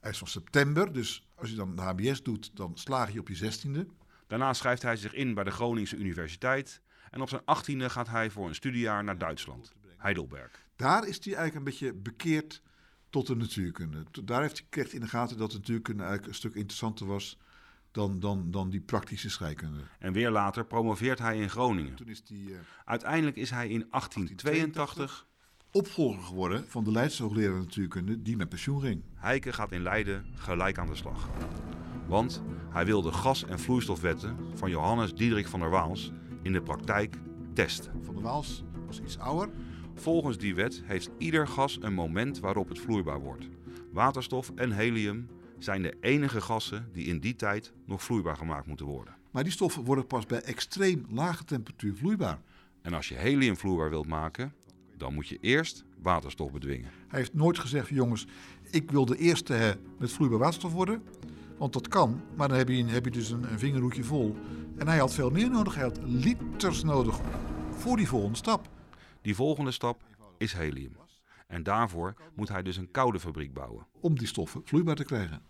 hij is van september, dus als je dan de HBS doet, dan slaag je op je zestiende. Daarna schrijft hij zich in bij de Groningse Universiteit. En op zijn achttiende gaat hij voor een studiejaar naar Duitsland, Heidelberg. Daar is hij eigenlijk een beetje bekeerd tot de natuurkunde. Daar heeft hij, kreeg hij in de gaten dat de natuurkunde eigenlijk een stuk interessanter was dan, dan, dan die praktische scheikunde. En weer later promoveert hij in Groningen. Toen is die, uh, Uiteindelijk is hij in 1882 opvolger geworden van de Leidse hoogleraar natuurkunde die met pensioen ging. Heike gaat in Leiden gelijk aan de slag. Want hij wil de gas- en vloeistofwetten van Johannes Diederik van der Waals in de praktijk testen. Van der Waals was iets ouder. Volgens die wet heeft ieder gas een moment waarop het vloeibaar wordt. Waterstof en helium zijn de enige gassen die in die tijd nog vloeibaar gemaakt moeten worden. Maar die stoffen worden pas bij extreem lage temperatuur vloeibaar. En als je helium vloeibaar wilt maken, dan moet je eerst waterstof bedwingen. Hij heeft nooit gezegd, jongens, ik wil de eerste hè, met vloeibaar waterstof worden. Want dat kan, maar dan heb je, heb je dus een, een vingerhoedje vol. En hij had veel meer nodig. Hij had liters nodig voor die volgende stap. Die volgende stap is helium. En daarvoor moet hij dus een koude fabriek bouwen. Om die stoffen vloeibaar te krijgen.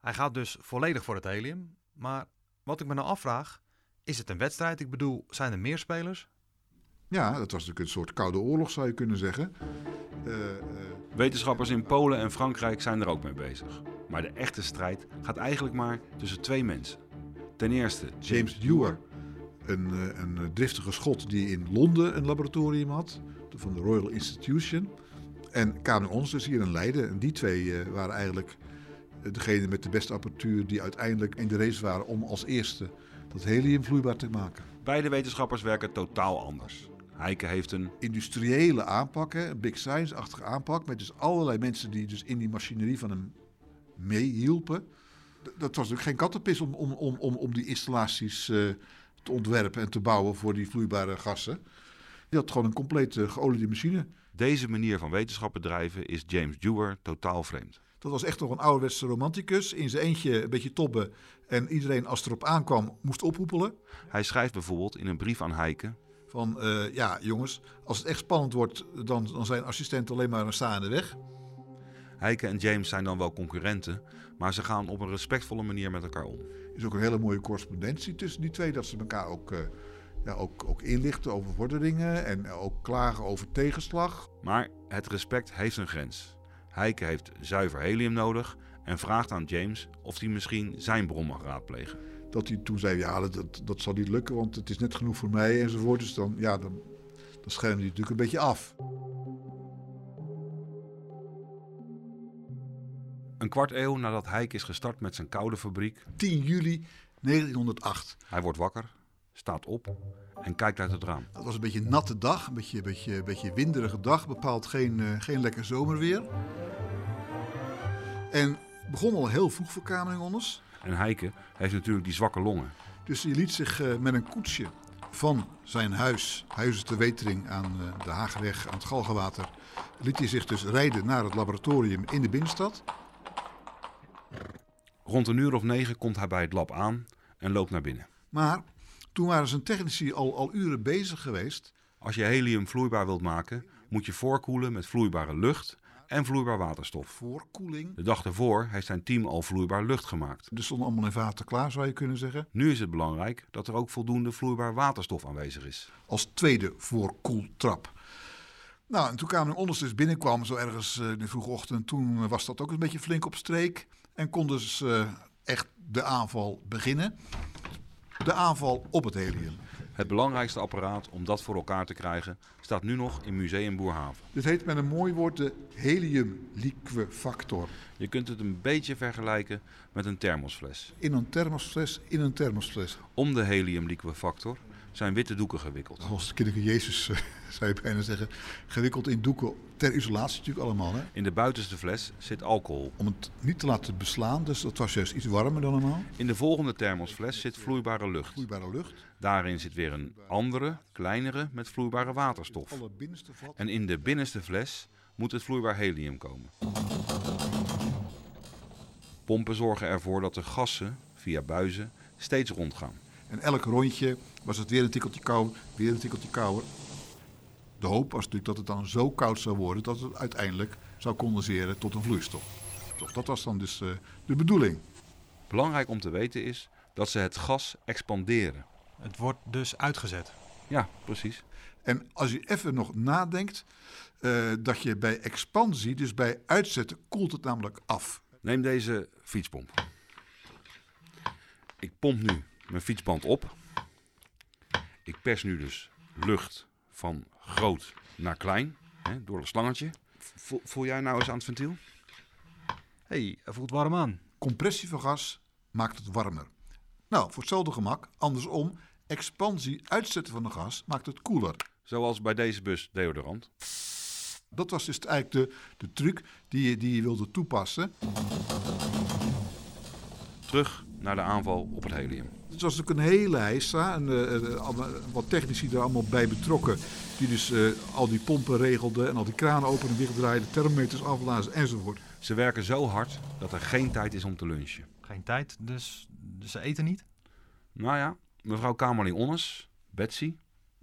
Hij gaat dus volledig voor het helium. Maar wat ik me nou afvraag, is het een wedstrijd? Ik bedoel, zijn er meer spelers? Ja, dat was natuurlijk een soort koude oorlog zou je kunnen zeggen. Uh, uh... Wetenschappers in Polen en Frankrijk zijn er ook mee bezig. Maar de echte strijd gaat eigenlijk maar tussen twee mensen. Ten eerste James Dewar, een, eh, een driftige schot die in Londen een laboratorium had, van de Royal Institution. En Kanu Ons dus hier in Leiden. En die twee waren eigenlijk degene met de beste apparatuur die uiteindelijk in de race waren om als eerste dat helium vloeibaar te maken. Beide wetenschappers werken totaal anders. Heike heeft een industriële aanpak, een big science-achtige aanpak, met dus allerlei mensen die dus in die machinerie van hem meehielpen. Dat was natuurlijk geen kattenpis om, om, om, om, om die installaties uh, te ontwerpen en te bouwen voor die vloeibare gassen. Die had gewoon een compleet uh, geoliede machine. Deze manier van wetenschap bedrijven is James Dewar totaal vreemd. Dat was echt nog een ouderwetse romanticus. In zijn eentje een beetje tobben. En iedereen als erop aankwam moest ophoepelen. Hij schrijft bijvoorbeeld in een brief aan Heike. Van uh, ja jongens, als het echt spannend wordt, dan, dan zijn assistenten alleen maar een staande weg. Heike en James zijn dan wel concurrenten, maar ze gaan op een respectvolle manier met elkaar om. Er is ook een hele mooie correspondentie tussen die twee, dat ze elkaar ook, uh, ja, ook, ook inlichten over vorderingen en ook klagen over tegenslag. Maar het respect heeft een grens. Heike heeft zuiver helium nodig en vraagt aan James of hij misschien zijn bron mag raadplegen. Dat hij toen zei, ja, dat, dat zal niet lukken, want het is net genoeg voor mij enzovoort. Dus dan, ja, dan, dan hij natuurlijk een beetje af. Een kwart eeuw nadat Heike is gestart met zijn koude fabriek. 10 juli 1908. Hij wordt wakker, staat op en kijkt uit het raam. Het was een beetje een natte dag, een beetje, beetje, beetje winderige dag, bepaald geen, uh, geen lekker zomerweer. En begon al heel vroeg verkamering ons. En Heike heeft natuurlijk die zwakke longen. Dus hij liet zich uh, met een koetsje van zijn huis, Huizen te Wetering aan uh, de Hagenweg aan het Galgenwater, liet hij zich dus rijden naar het laboratorium in de binnenstad. Rond een uur of negen komt hij bij het lab aan en loopt naar binnen. Maar toen waren zijn technici al, al uren bezig geweest. Als je helium vloeibaar wilt maken, moet je voorkoelen met vloeibare lucht en vloeibaar waterstof. Voorkoeling? De dag ervoor heeft zijn team al vloeibaar lucht gemaakt. Er stonden allemaal in vaten klaar, zou je kunnen zeggen. Nu is het belangrijk dat er ook voldoende vloeibaar waterstof aanwezig is. Als tweede voorkoeltrap. Nou, en toen Kamer onderstens binnenkwam, zo ergens in de vroege ochtend, toen was dat ook een beetje flink op streek. En konden ze echt de aanval beginnen. De aanval op het helium. Het belangrijkste apparaat om dat voor elkaar te krijgen staat nu nog in Museum Boerhaven. Dit heet met een mooi woord de heliumliquefactor. Je kunt het een beetje vergelijken met een thermosfles. In een thermosfles, in een thermosfles. Om de heliumliquefactor zijn witte doeken gewikkeld. Als de kinderke Jezus, zou je bijna zeggen, gewikkeld in doeken ter isolatie natuurlijk allemaal. Hè? In de buitenste fles zit alcohol. Om het niet te laten beslaan, dus dat was juist iets warmer dan normaal. In de volgende thermosfles zit vloeibare lucht. Vloeibare lucht. Daarin zit weer een andere, kleinere met vloeibare waterstof. En in de binnenste fles moet het vloeibaar helium komen. Pompen zorgen ervoor dat de gassen via buizen steeds rondgaan. En elk rondje was het weer een tikkeltje kouder, weer een tikkeltje kouder. De hoop was natuurlijk dat het dan zo koud zou worden dat het uiteindelijk zou condenseren tot een vloeistof. Toch, dat was dan dus uh, de bedoeling. Belangrijk om te weten is dat ze het gas expanderen. Het wordt dus uitgezet. Ja, precies. En als je even nog nadenkt, uh, dat je bij expansie, dus bij uitzetten, koelt het namelijk af. Neem deze fietspomp. Ik pomp nu mijn fietsband op. Ik pers nu dus lucht van groot naar klein hè, door het slangetje. Voel, voel, jij nou eens aan het ventiel? Hé, hey, hij voelt warm aan. Compressie van gas maakt het warmer. Nou, voor hetzelfde gemak, andersom, expansie, uitzetten van de gas maakt het koeler. Zoals bij deze bus deodorant. Dat was dus eigenlijk de, de truc die je, die je wilde toepassen. Terug naar de aanval op het helium. Het was ook een hele heisa. En, eh, eh, allemaal- wat technici er allemaal bij betrokken. Die dus eh, al die pompen regelden en al die kranen open en dicht draaiden. Thermometers afblazen enzovoort. Ze werken zo hard dat er geen tijd is om te lunchen. Geen tijd, dus, dus ze eten niet? Nou ja, mevrouw Kamerling Onnes, Betsy.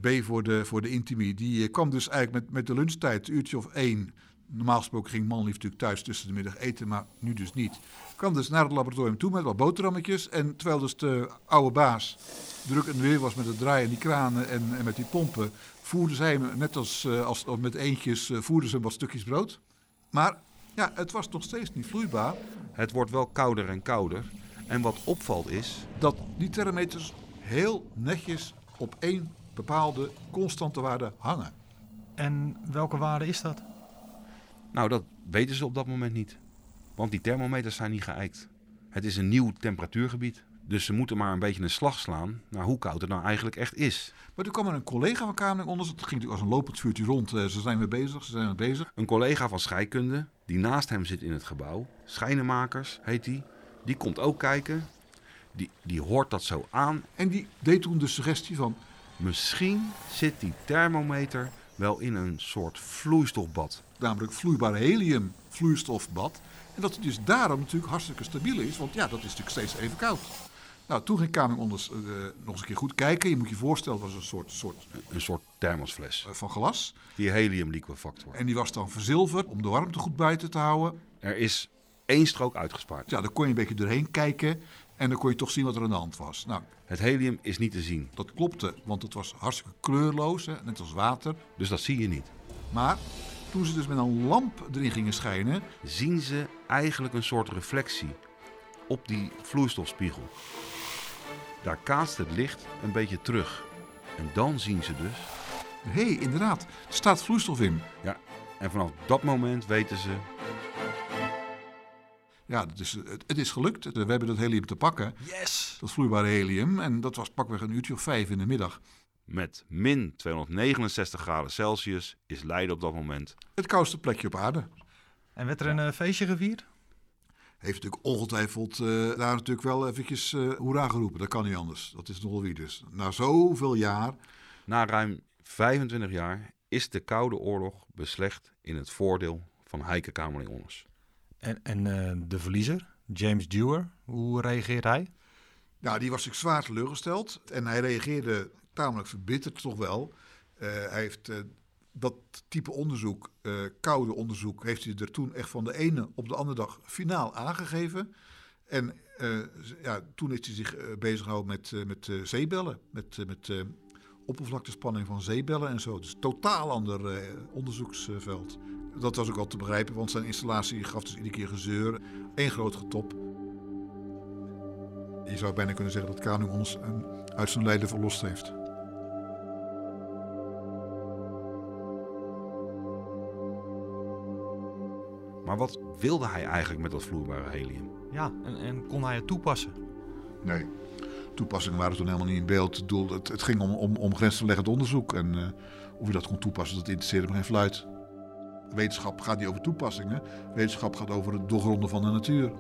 B voor de, voor de intimie. Die eh, kwam dus eigenlijk met, met de lunchtijd, een uurtje of één. Normaal gesproken ging manlief natuurlijk thuis tussen de middag eten, maar nu dus niet. Kwam dus naar het laboratorium toe met wat boterhammetjes. En terwijl dus de oude baas druk en weer was met het draaien en die kranen en, en met die pompen, voerde zij hem, net als, eh, als, als met eentjes, eh, voerde ze hem wat stukjes brood. Maar ja, het was nog steeds niet vloeibaar. Het wordt wel kouder en kouder. En wat opvalt is... Dat die thermometers heel netjes op één bepaalde constante waarde hangen. En welke waarde is dat? Nou, dat weten ze op dat moment niet. Want die thermometers zijn niet geëikt. Het is een nieuw temperatuurgebied. Dus ze moeten maar een beetje een slag slaan naar hoe koud het nou eigenlijk echt is. Maar toen kwam er een collega van Kamerling onderzoek. Het ging natuurlijk als een lopend vuurtje rond. Eh, Ze zijn weer bezig, ze zijn weer bezig. Een collega van scheikunde, die naast hem zit in het gebouw, Schijnenmakers heet die, die komt ook kijken. Die, die hoort dat zo aan. En die deed toen de suggestie van... Misschien zit die thermometer wel in een soort vloeistofbad. Namelijk vloeibaar helium vloeistofbad. En dat het dus daarom natuurlijk hartstikke stabiel is. Want ja, dat is natuurlijk steeds even koud. Nou, toen ging Kamerling Onders eh, nog eens een keer goed kijken. Je moet je voorstellen, het was een soort, soort Een soort thermosfles. van glas. Die heliumliquefactor. En die was dan verzilverd om de warmte goed buiten te houden. Er is één strook uitgespaard. Ja, daar kon je een beetje doorheen kijken. En dan kon je toch zien wat er aan de hand was. Nou, Het helium is niet te zien, dat klopte, want het was hartstikke kleurloos, hè, net als water. dus dat zie je niet. Maar toen ze dus met een lamp erin gingen schijnen, Zien ze eigenlijk een soort reflectie op die vloeistofspiegel. Daar kaatst het licht een beetje terug. En dan zien ze dus... hé, hey, inderdaad, er staat vloeistof in. Ja, en vanaf dat moment weten ze... Ja, dus het, het is gelukt. We hebben dat helium te pakken. Yes! Dat vloeibare helium. En dat was pakweg een uurtje of vijf in de middag. Met min 269 graden Celsius is Leiden op dat moment. Het koudste plekje op aarde. En werd er een eh, feestje gevierd? Heeft natuurlijk ongetwijfeld eh, daar natuurlijk wel eventjes eh hoera geroepen. Dat kan niet anders. Dat is nogal wie dus. Na zoveel jaar. Na ruim 25 jaar is de Koude Oorlog beslecht in het voordeel van Heike Kamerling Onnes. En, en eh, de verliezer, James Dewar, hoe reageert hij? Nou, die was natuurlijk zwaar teleurgesteld. En hij reageerde tamelijk verbitterd toch wel. Eh, hij heeft eh, dat type onderzoek, eh, koude onderzoek, heeft hij er toen echt van de ene op de andere dag finaal aangegeven. En ja, toen heeft hij zich bezig gehouden met, met zeebellen. Met, met oppervlaktespanning van zeebellen en zo. Dus totaal ander onderzoeksveld. Dat was ook wel te begrijpen, want zijn installatie gaf dus iedere keer gezeur. Eén groot getop. Je zou bijna kunnen zeggen dat Kamerling ons uit zijn lijden verlost heeft. Maar wat wilde hij eigenlijk met dat vloeibare helium? Ja, en, en kon hij het toepassen? Nee, toepassingen waren toen helemaal niet in beeld. Het, doel, het, het ging om, om, om grensverleggend onderzoek. En eh, of je dat kon toepassen, dat interesseerde me geen fluit. Wetenschap gaat niet over toepassingen. Wetenschap gaat over het doorgronden van de natuur.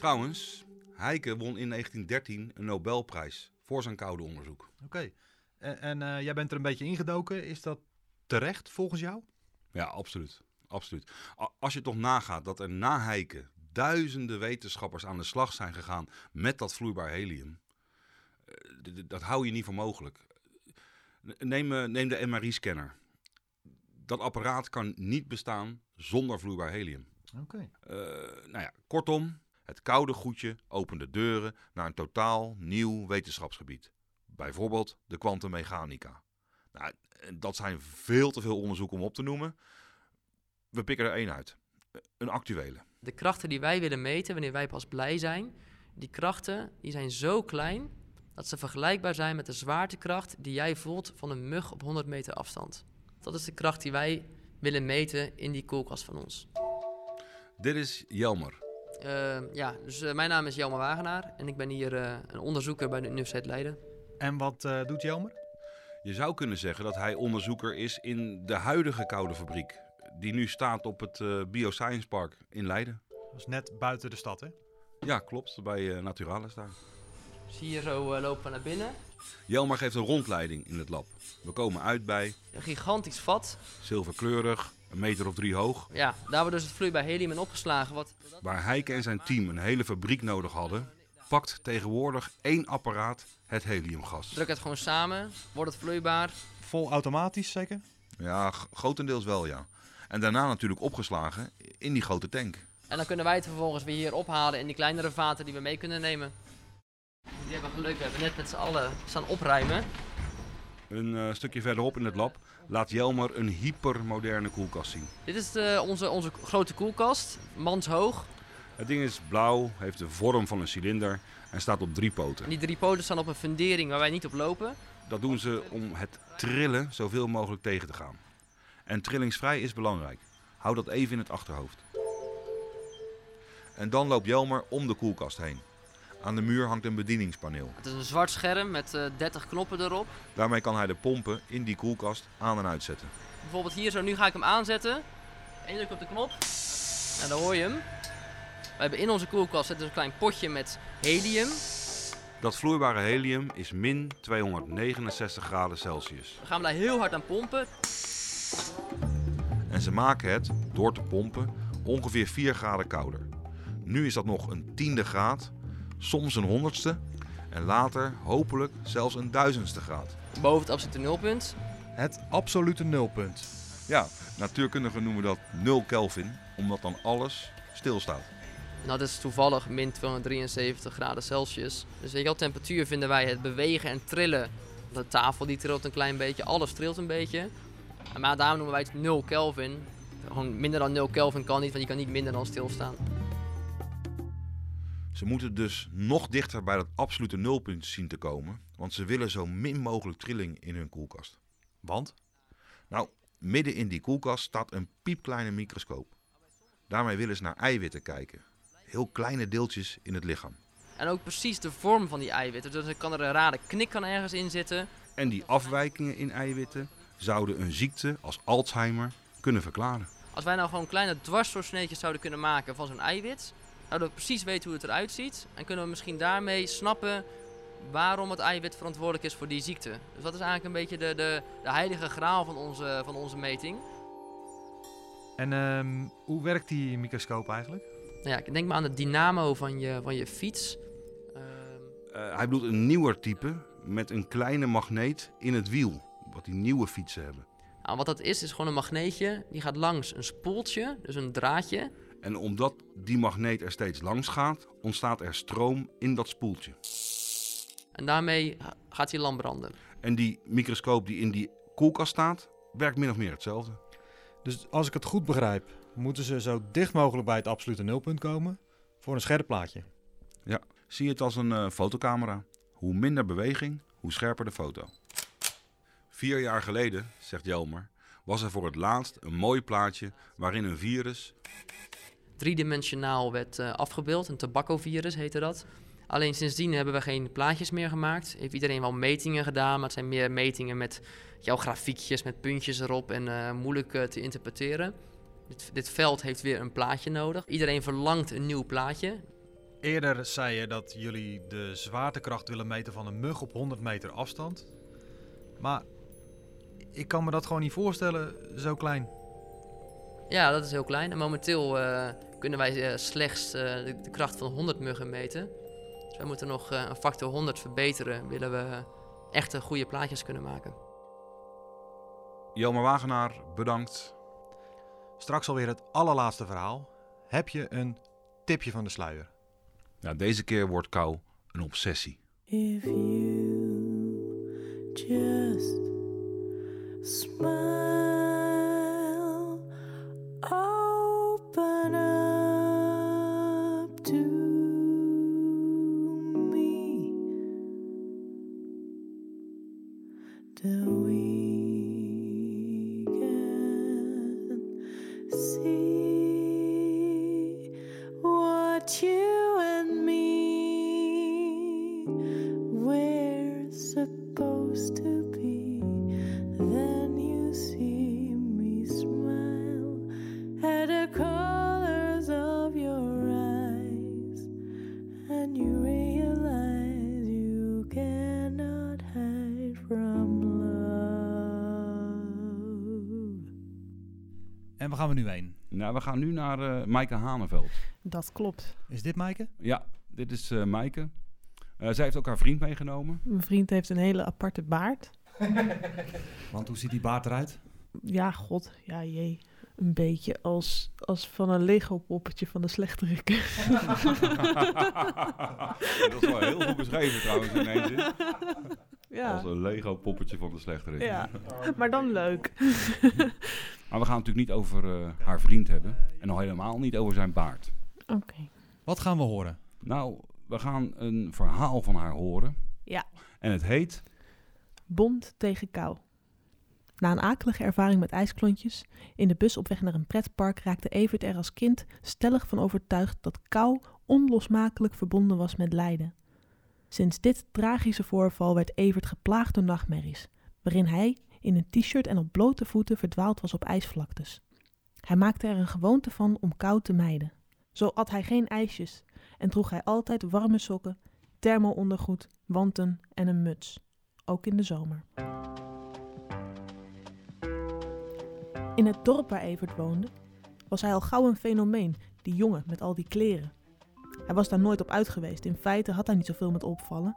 Trouwens, Heike won in 1913 een Nobelprijs voor zijn koude onderzoek. Oké. En, en eh, jij bent er een beetje ingedoken. Is dat terecht volgens jou? Ja, absoluut. absoluut. Als je toch nagaat dat er na Heike duizenden wetenschappers aan de slag zijn gegaan met dat vloeibaar helium. eh, Dat hou je niet voor mogelijk. Neem, eh, neem de MRI-scanner. Dat apparaat kan niet bestaan zonder vloeibaar helium. Oké. Eh, nou ja, kortom, het koude goedje opende deuren naar een totaal nieuw wetenschapsgebied. Bijvoorbeeld de kwantummechanica. Nou, en dat zijn veel te veel onderzoeken om op te noemen. We pikken er één uit. Een actuele. De krachten die wij willen meten wanneer wij pas blij zijn, die krachten die zijn zo klein dat ze vergelijkbaar zijn met de zwaartekracht die jij voelt van een mug op 100 meter afstand. Dat is de kracht die wij willen meten in die koelkast van ons. Dit is Jelmer. Uh, ja, dus uh, mijn naam is Jelmer Wagenaar en ik ben hier uh, een onderzoeker bij de Universiteit Leiden. En wat doet Jelmer? Je zou kunnen zeggen dat hij onderzoeker is in de huidige koude fabriek. Die nu staat op het Bioscience Park in Leiden. Dat is net buiten de stad, hè? Ja, klopt. Bij Naturalis daar. Dus hier zo lopen we naar binnen. Jelmer geeft een rondleiding in het lab. We komen uit bij... Een gigantisch vat. Zilverkleurig, een meter of drie hoog. Ja, daar wordt dus het vloeibaar helium in opgeslagen. Wat... Waar Heike en zijn team een hele fabriek nodig hadden, pakt tegenwoordig één apparaat het heliumgas. Druk het gewoon samen, wordt het vloeibaar. Vol automatisch zeker? Ja, grotendeels wel ja. En daarna natuurlijk opgeslagen in die grote tank. En dan kunnen wij het vervolgens weer hier ophalen in die kleinere vaten die we mee kunnen nemen. Die hebben geluk, we hebben net met z'n allen staan opruimen. Een uh, stukje verderop in het lab laat Jelmer een hypermoderne koelkast zien. Dit is de, onze, onze grote koelkast, manshoog. Het ding is blauw, heeft de vorm van een cilinder en staat op drie poten. En die drie poten staan op een fundering waar wij niet op lopen. Dat doen ze om het trillen zoveel mogelijk tegen te gaan. En trillingsvrij is belangrijk. Hou dat even in het achterhoofd. En dan loopt Jelmer om de koelkast heen. Aan de muur hangt een bedieningspaneel. Het is een zwart scherm met uh, 30 knoppen erop. Daarmee kan hij de pompen in die koelkast aan en uitzetten. Bijvoorbeeld hier zo, nu ga ik hem aanzetten. Eén druk op de knop. En dan hoor je hem. We hebben in onze koelkast een klein potje met helium. Dat vloeibare helium is min 269 graden Celsius. We gaan daar heel hard aan pompen. En ze maken het, door te pompen, ongeveer 4 graden kouder. Nu is dat nog een tiende graad, soms een honderdste en later hopelijk zelfs een duizendste graad. Boven het absolute nulpunt. Het absolute nulpunt. Ja, natuurkundigen noemen dat 0 Kelvin, omdat dan alles stilstaat. Nou, dat is toevallig min 273 graden Celsius. Dus weet je wel, temperatuur vinden wij het bewegen en trillen. De tafel die trilt een klein beetje, alles trilt een beetje. Maar daarom noemen wij het 0 Kelvin. Gewoon minder dan 0 Kelvin kan niet, want je kan niet minder dan stilstaan. Ze moeten dus nog dichter bij dat absolute nulpunt zien te komen, want ze willen zo min mogelijk trilling in hun koelkast. Want? Nou, midden in die koelkast staat een piepkleine microscoop. Daarmee willen ze naar eiwitten kijken. Heel kleine deeltjes in het lichaam. En ook precies de vorm van die eiwitten. Dus er kan er een rare knik kan ergens in zitten. En die afwijkingen in eiwitten zouden een ziekte als Alzheimer kunnen verklaren. Als wij nou gewoon kleine dwarsdoorsneetjes zouden kunnen maken van zo'n eiwit, zouden we precies weten hoe het eruit ziet. En kunnen we misschien daarmee snappen waarom het eiwit verantwoordelijk is voor die ziekte. Dus dat is eigenlijk een beetje de, de, de heilige graal van onze, van onze meting. En um, hoe werkt die microscoop eigenlijk? Nou ja, ik denk maar aan de dynamo van je, van je fiets. Uh, hij bedoelt een nieuwer type met een kleine magneet in het wiel. Wat die nieuwe fietsen hebben. Nou, wat dat is, is gewoon een magneetje. Die gaat langs een spoeltje, dus een draadje. En omdat die magneet er steeds langs gaat, ontstaat er stroom in dat spoeltje. En daarmee gaat die lamp branden. En die microscoop die in die koelkast staat, werkt min of meer hetzelfde. Dus als ik het goed begrijp, moeten ze zo dicht mogelijk bij het absolute nulpunt komen voor een scherp plaatje. Ja, zie het als een uh, fotocamera. Hoe minder beweging, hoe scherper de foto. Vier jaar geleden, zegt Jelmer, was er voor het laatst een mooi plaatje waarin een virus. Driedimensionaal werd uh, afgebeeld. Een tobacco-virus heette dat. Alleen sindsdien hebben we geen plaatjes meer gemaakt. Heeft iedereen wel metingen gedaan, maar het zijn meer metingen met jouw grafiekjes, met puntjes erop en uh, moeilijk uh, te interpreteren. Dit, dit, veld heeft weer een plaatje nodig. Iedereen verlangt een nieuw plaatje. Eerder zei je dat jullie de zwaartekracht willen meten van een mug op 100 meter afstand. Maar ik kan me dat gewoon niet voorstellen, zo klein. Ja, dat is heel klein. En momenteel uh, kunnen wij uh, slechts uh, de, de, kracht van 100 muggen meten. Dus wij moeten nog een factor 100 verbeteren, willen we echte goede plaatjes kunnen maken. Jelmer Wagenaar, bedankt. Straks alweer het allerlaatste verhaal. Heb je een tipje van de sluier? Ja, deze keer wordt kou een obsessie. If you just smile, open up. We gaan nu naar eh Maaike Haneveld. Dat klopt. Is dit Maaike? Ja, dit is eh Maaike. Eh, zij heeft ook haar vriend meegenomen. Mijn vriend heeft een hele aparte baard. Want hoe ziet die baard eruit? Ja, god, ja jee. Een beetje als, als van een Lego-poppetje van de slechterikken. dat is wel heel goed beschreven trouwens in één zin. Ja. Als een Lego poppetje van de slechterik. Ja, maar dan leuk. Maar we gaan het natuurlijk niet over eh, haar vriend hebben. En nog helemaal niet over zijn baard. Oké. Wat gaan we horen? Nou, we gaan een verhaal van haar horen. Ja. En het heet... Bond tegen kou. Na een akelige ervaring met ijsklontjes, in de bus op weg naar een pretpark raakte Evert er als kind stellig van overtuigd dat kou onlosmakelijk verbonden was met lijden. Sinds dit tragische voorval werd Evert geplaagd door nachtmerries, waarin hij in een t-shirt en op blote voeten verdwaald was op ijsvlaktes. Hij maakte er een gewoonte van om kou te mijden. Zo at hij geen ijsjes en droeg hij altijd warme sokken, thermo-ondergoed, wanten en een muts, ook in de zomer. In het dorp waar Evert woonde, was hij al gauw een fenomeen, die jongen met al die kleren. Hij was daar nooit op uit geweest, in feite had hij niet zoveel met opvallen,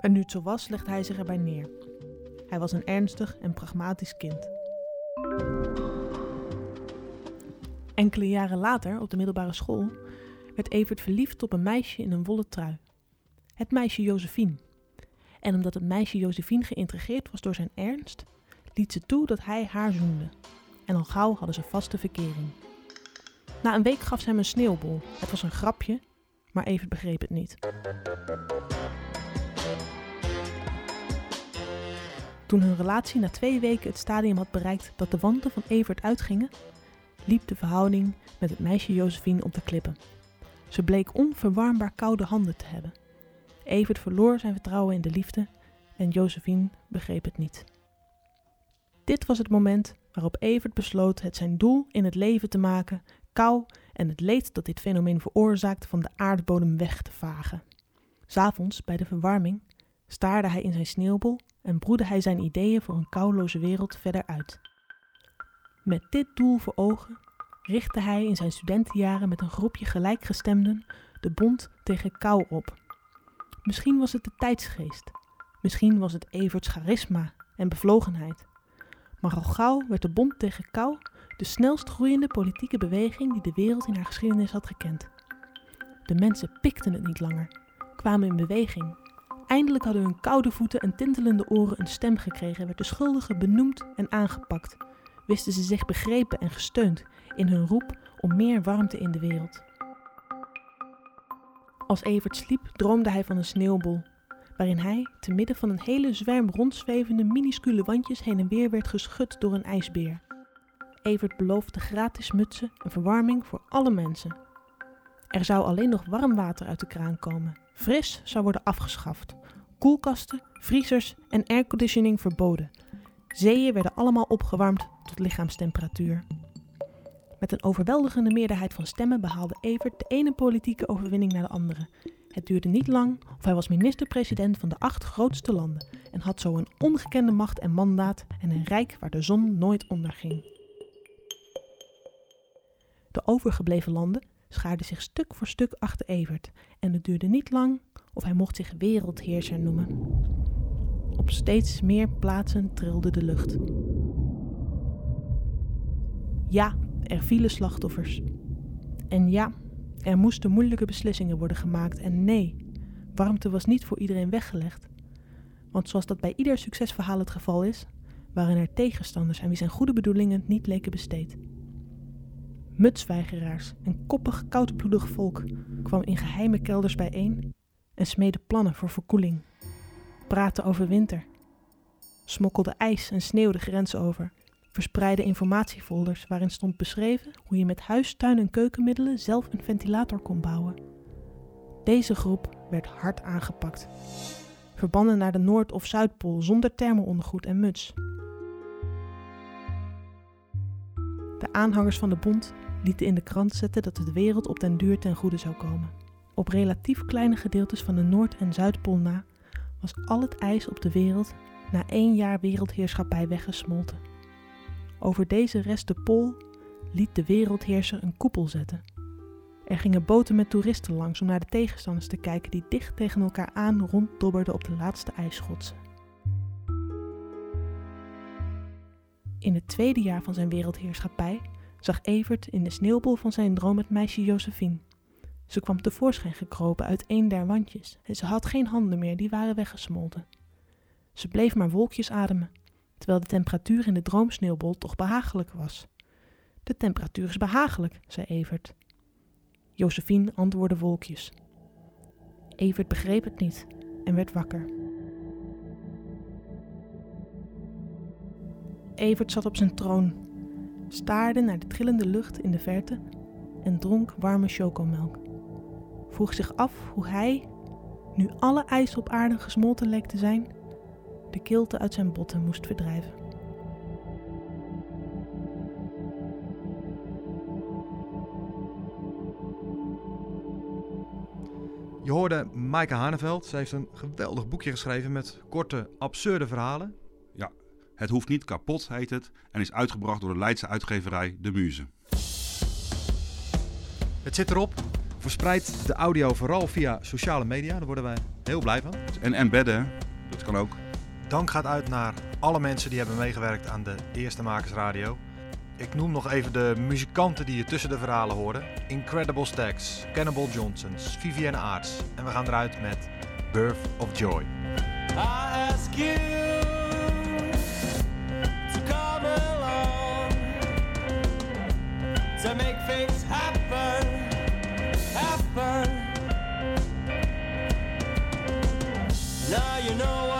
maar nu het zo was, legde hij zich erbij neer. Hij was een ernstig en pragmatisch kind. Enkele jaren later, op de middelbare school, werd Evert verliefd op een meisje in een wollen trui. Het meisje Josephine. En omdat het meisje Josephine geïntrigeerd was door zijn ernst, liet ze toe dat hij haar zoende. En al gauw hadden ze vaste verkering. Na een week gaf ze hem een sneeuwbol. Het was een grapje, maar Evert begreep het niet. Toen hun relatie na twee weken het stadium had bereikt dat de wanten van Evert uitgingen, liep de verhouding met het meisje Josephine op de klippen. Ze bleek onverwarmbaar koude handen te hebben. Evert verloor zijn vertrouwen in de liefde en Josephine begreep het niet. Dit was het moment waarop Evert besloot het zijn doel in het leven te maken kou en het leed dat dit fenomeen veroorzaakt van de aardbodem weg te vagen. S'avonds, bij de verwarming, staarde hij in zijn sneeuwbol en broedde hij zijn ideeën voor een kouloze wereld verder uit. Met dit doel voor ogen richtte hij in zijn studentenjaren met een groepje gelijkgestemden de Bond tegen kou op. Misschien was het de tijdsgeest, misschien was het Everts charisma en bevlogenheid. Maar al gauw werd de Bond tegen kou de snelst groeiende politieke beweging die de wereld in haar geschiedenis had gekend. De mensen pikten het niet langer, kwamen in beweging. Eindelijk hadden hun koude voeten en tintelende oren een stem gekregen, werd de schuldige benoemd en aangepakt. Wisten ze zich begrepen en gesteund in hun roep om meer warmte in de wereld. Als Evert sliep, droomde hij van een sneeuwbol, waarin hij, te midden van een hele zwerm rondzwevende minuscule wandjes heen en weer werd geschud door een ijsbeer. Evert beloofde gratis mutsen en verwarming voor alle mensen. Er zou alleen nog warm water uit de kraan komen. Fris zou worden afgeschaft. Koelkasten, vriezers en airconditioning verboden. Zeeën werden allemaal opgewarmd tot lichaamstemperatuur. Met een overweldigende meerderheid van stemmen behaalde Evert de ene politieke overwinning naar de andere. Het duurde niet lang of hij was minister-president van de acht grootste landen en had zo een ongekende macht en mandaat en een rijk waar de zon nooit onderging. De overgebleven landen schaarden zich stuk voor stuk achter Evert en het duurde niet lang of hij mocht zich wereldheerser noemen. Op steeds meer plaatsen trilde de lucht. Ja, er vielen slachtoffers. En ja, er moesten moeilijke beslissingen worden gemaakt. En nee, warmte was niet voor iedereen weggelegd. Want zoals dat bij ieder succesverhaal het geval is, waren er tegenstanders aan wie zijn goede bedoelingen niet bleken besteed. Mutsweigeraars en koppig, koudbloedig volk kwam in geheime kelders bijeen en smeden plannen voor verkoeling. Praten over winter. smokkelde ijs en sneeuw de grens over, verspreidde informatiefolders waarin stond beschreven hoe je met huis, tuin en keukenmiddelen zelf een ventilator kon bouwen. Deze groep werd hard aangepakt. Verbannen naar de Noord- of Zuidpool zonder thermoondergoed en muts. De aanhangers van de bond lieten in de krant zetten dat de wereld op den duur ten goede zou komen. Op relatief kleine gedeeltes van de Noord- en Zuidpool na was al het ijs op de wereld na één jaar wereldheerschappij weggesmolten. Over deze restenpool liet de wereldheerser een koepel zetten. Er gingen boten met toeristen langs om naar de tegenstanders te kijken die dicht tegen elkaar aan ronddobberden op de laatste ijsschotsen. In het tweede jaar van zijn wereldheerschappij zag Evert in de sneeuwbol van zijn droom het meisje Josephine. Ze kwam tevoorschijn gekropen uit een der wandjes en ze had geen handen meer, die waren weggesmolten. Ze bleef maar wolkjes ademen, terwijl de temperatuur in de droomsneeuwbol toch behagelijk was. De temperatuur is behagelijk, zei Evert. Josephine antwoordde wolkjes. Evert begreep het niet en werd wakker. Evert zat op zijn troon, staarde naar de trillende lucht in de verte en dronk warme chocomelk. Vroeg zich af hoe hij, nu alle ijs op aarde gesmolten leek te zijn, de kilte uit zijn botten moest verdrijven. Je hoorde Maaike Haneveld. Ze heeft een geweldig boekje geschreven met korte, absurde verhalen. Het hoeft niet kapot heet het en is uitgebracht door de Leidse uitgeverij De Muze. Het zit erop. Verspreid de audio vooral via sociale media. Daar worden wij heel blij van. En embedden, dat kan ook. Dank gaat uit naar alle mensen die hebben meegewerkt aan de Eerste Makersradio. Ik noem nog even de muzikanten die je tussen de verhalen hoorde. Incredible Stacks, Cannibal Johnsons, Vivienne Aarts. En we gaan eruit met Birth of Joy. I ask you to make things happen, happen. Now you know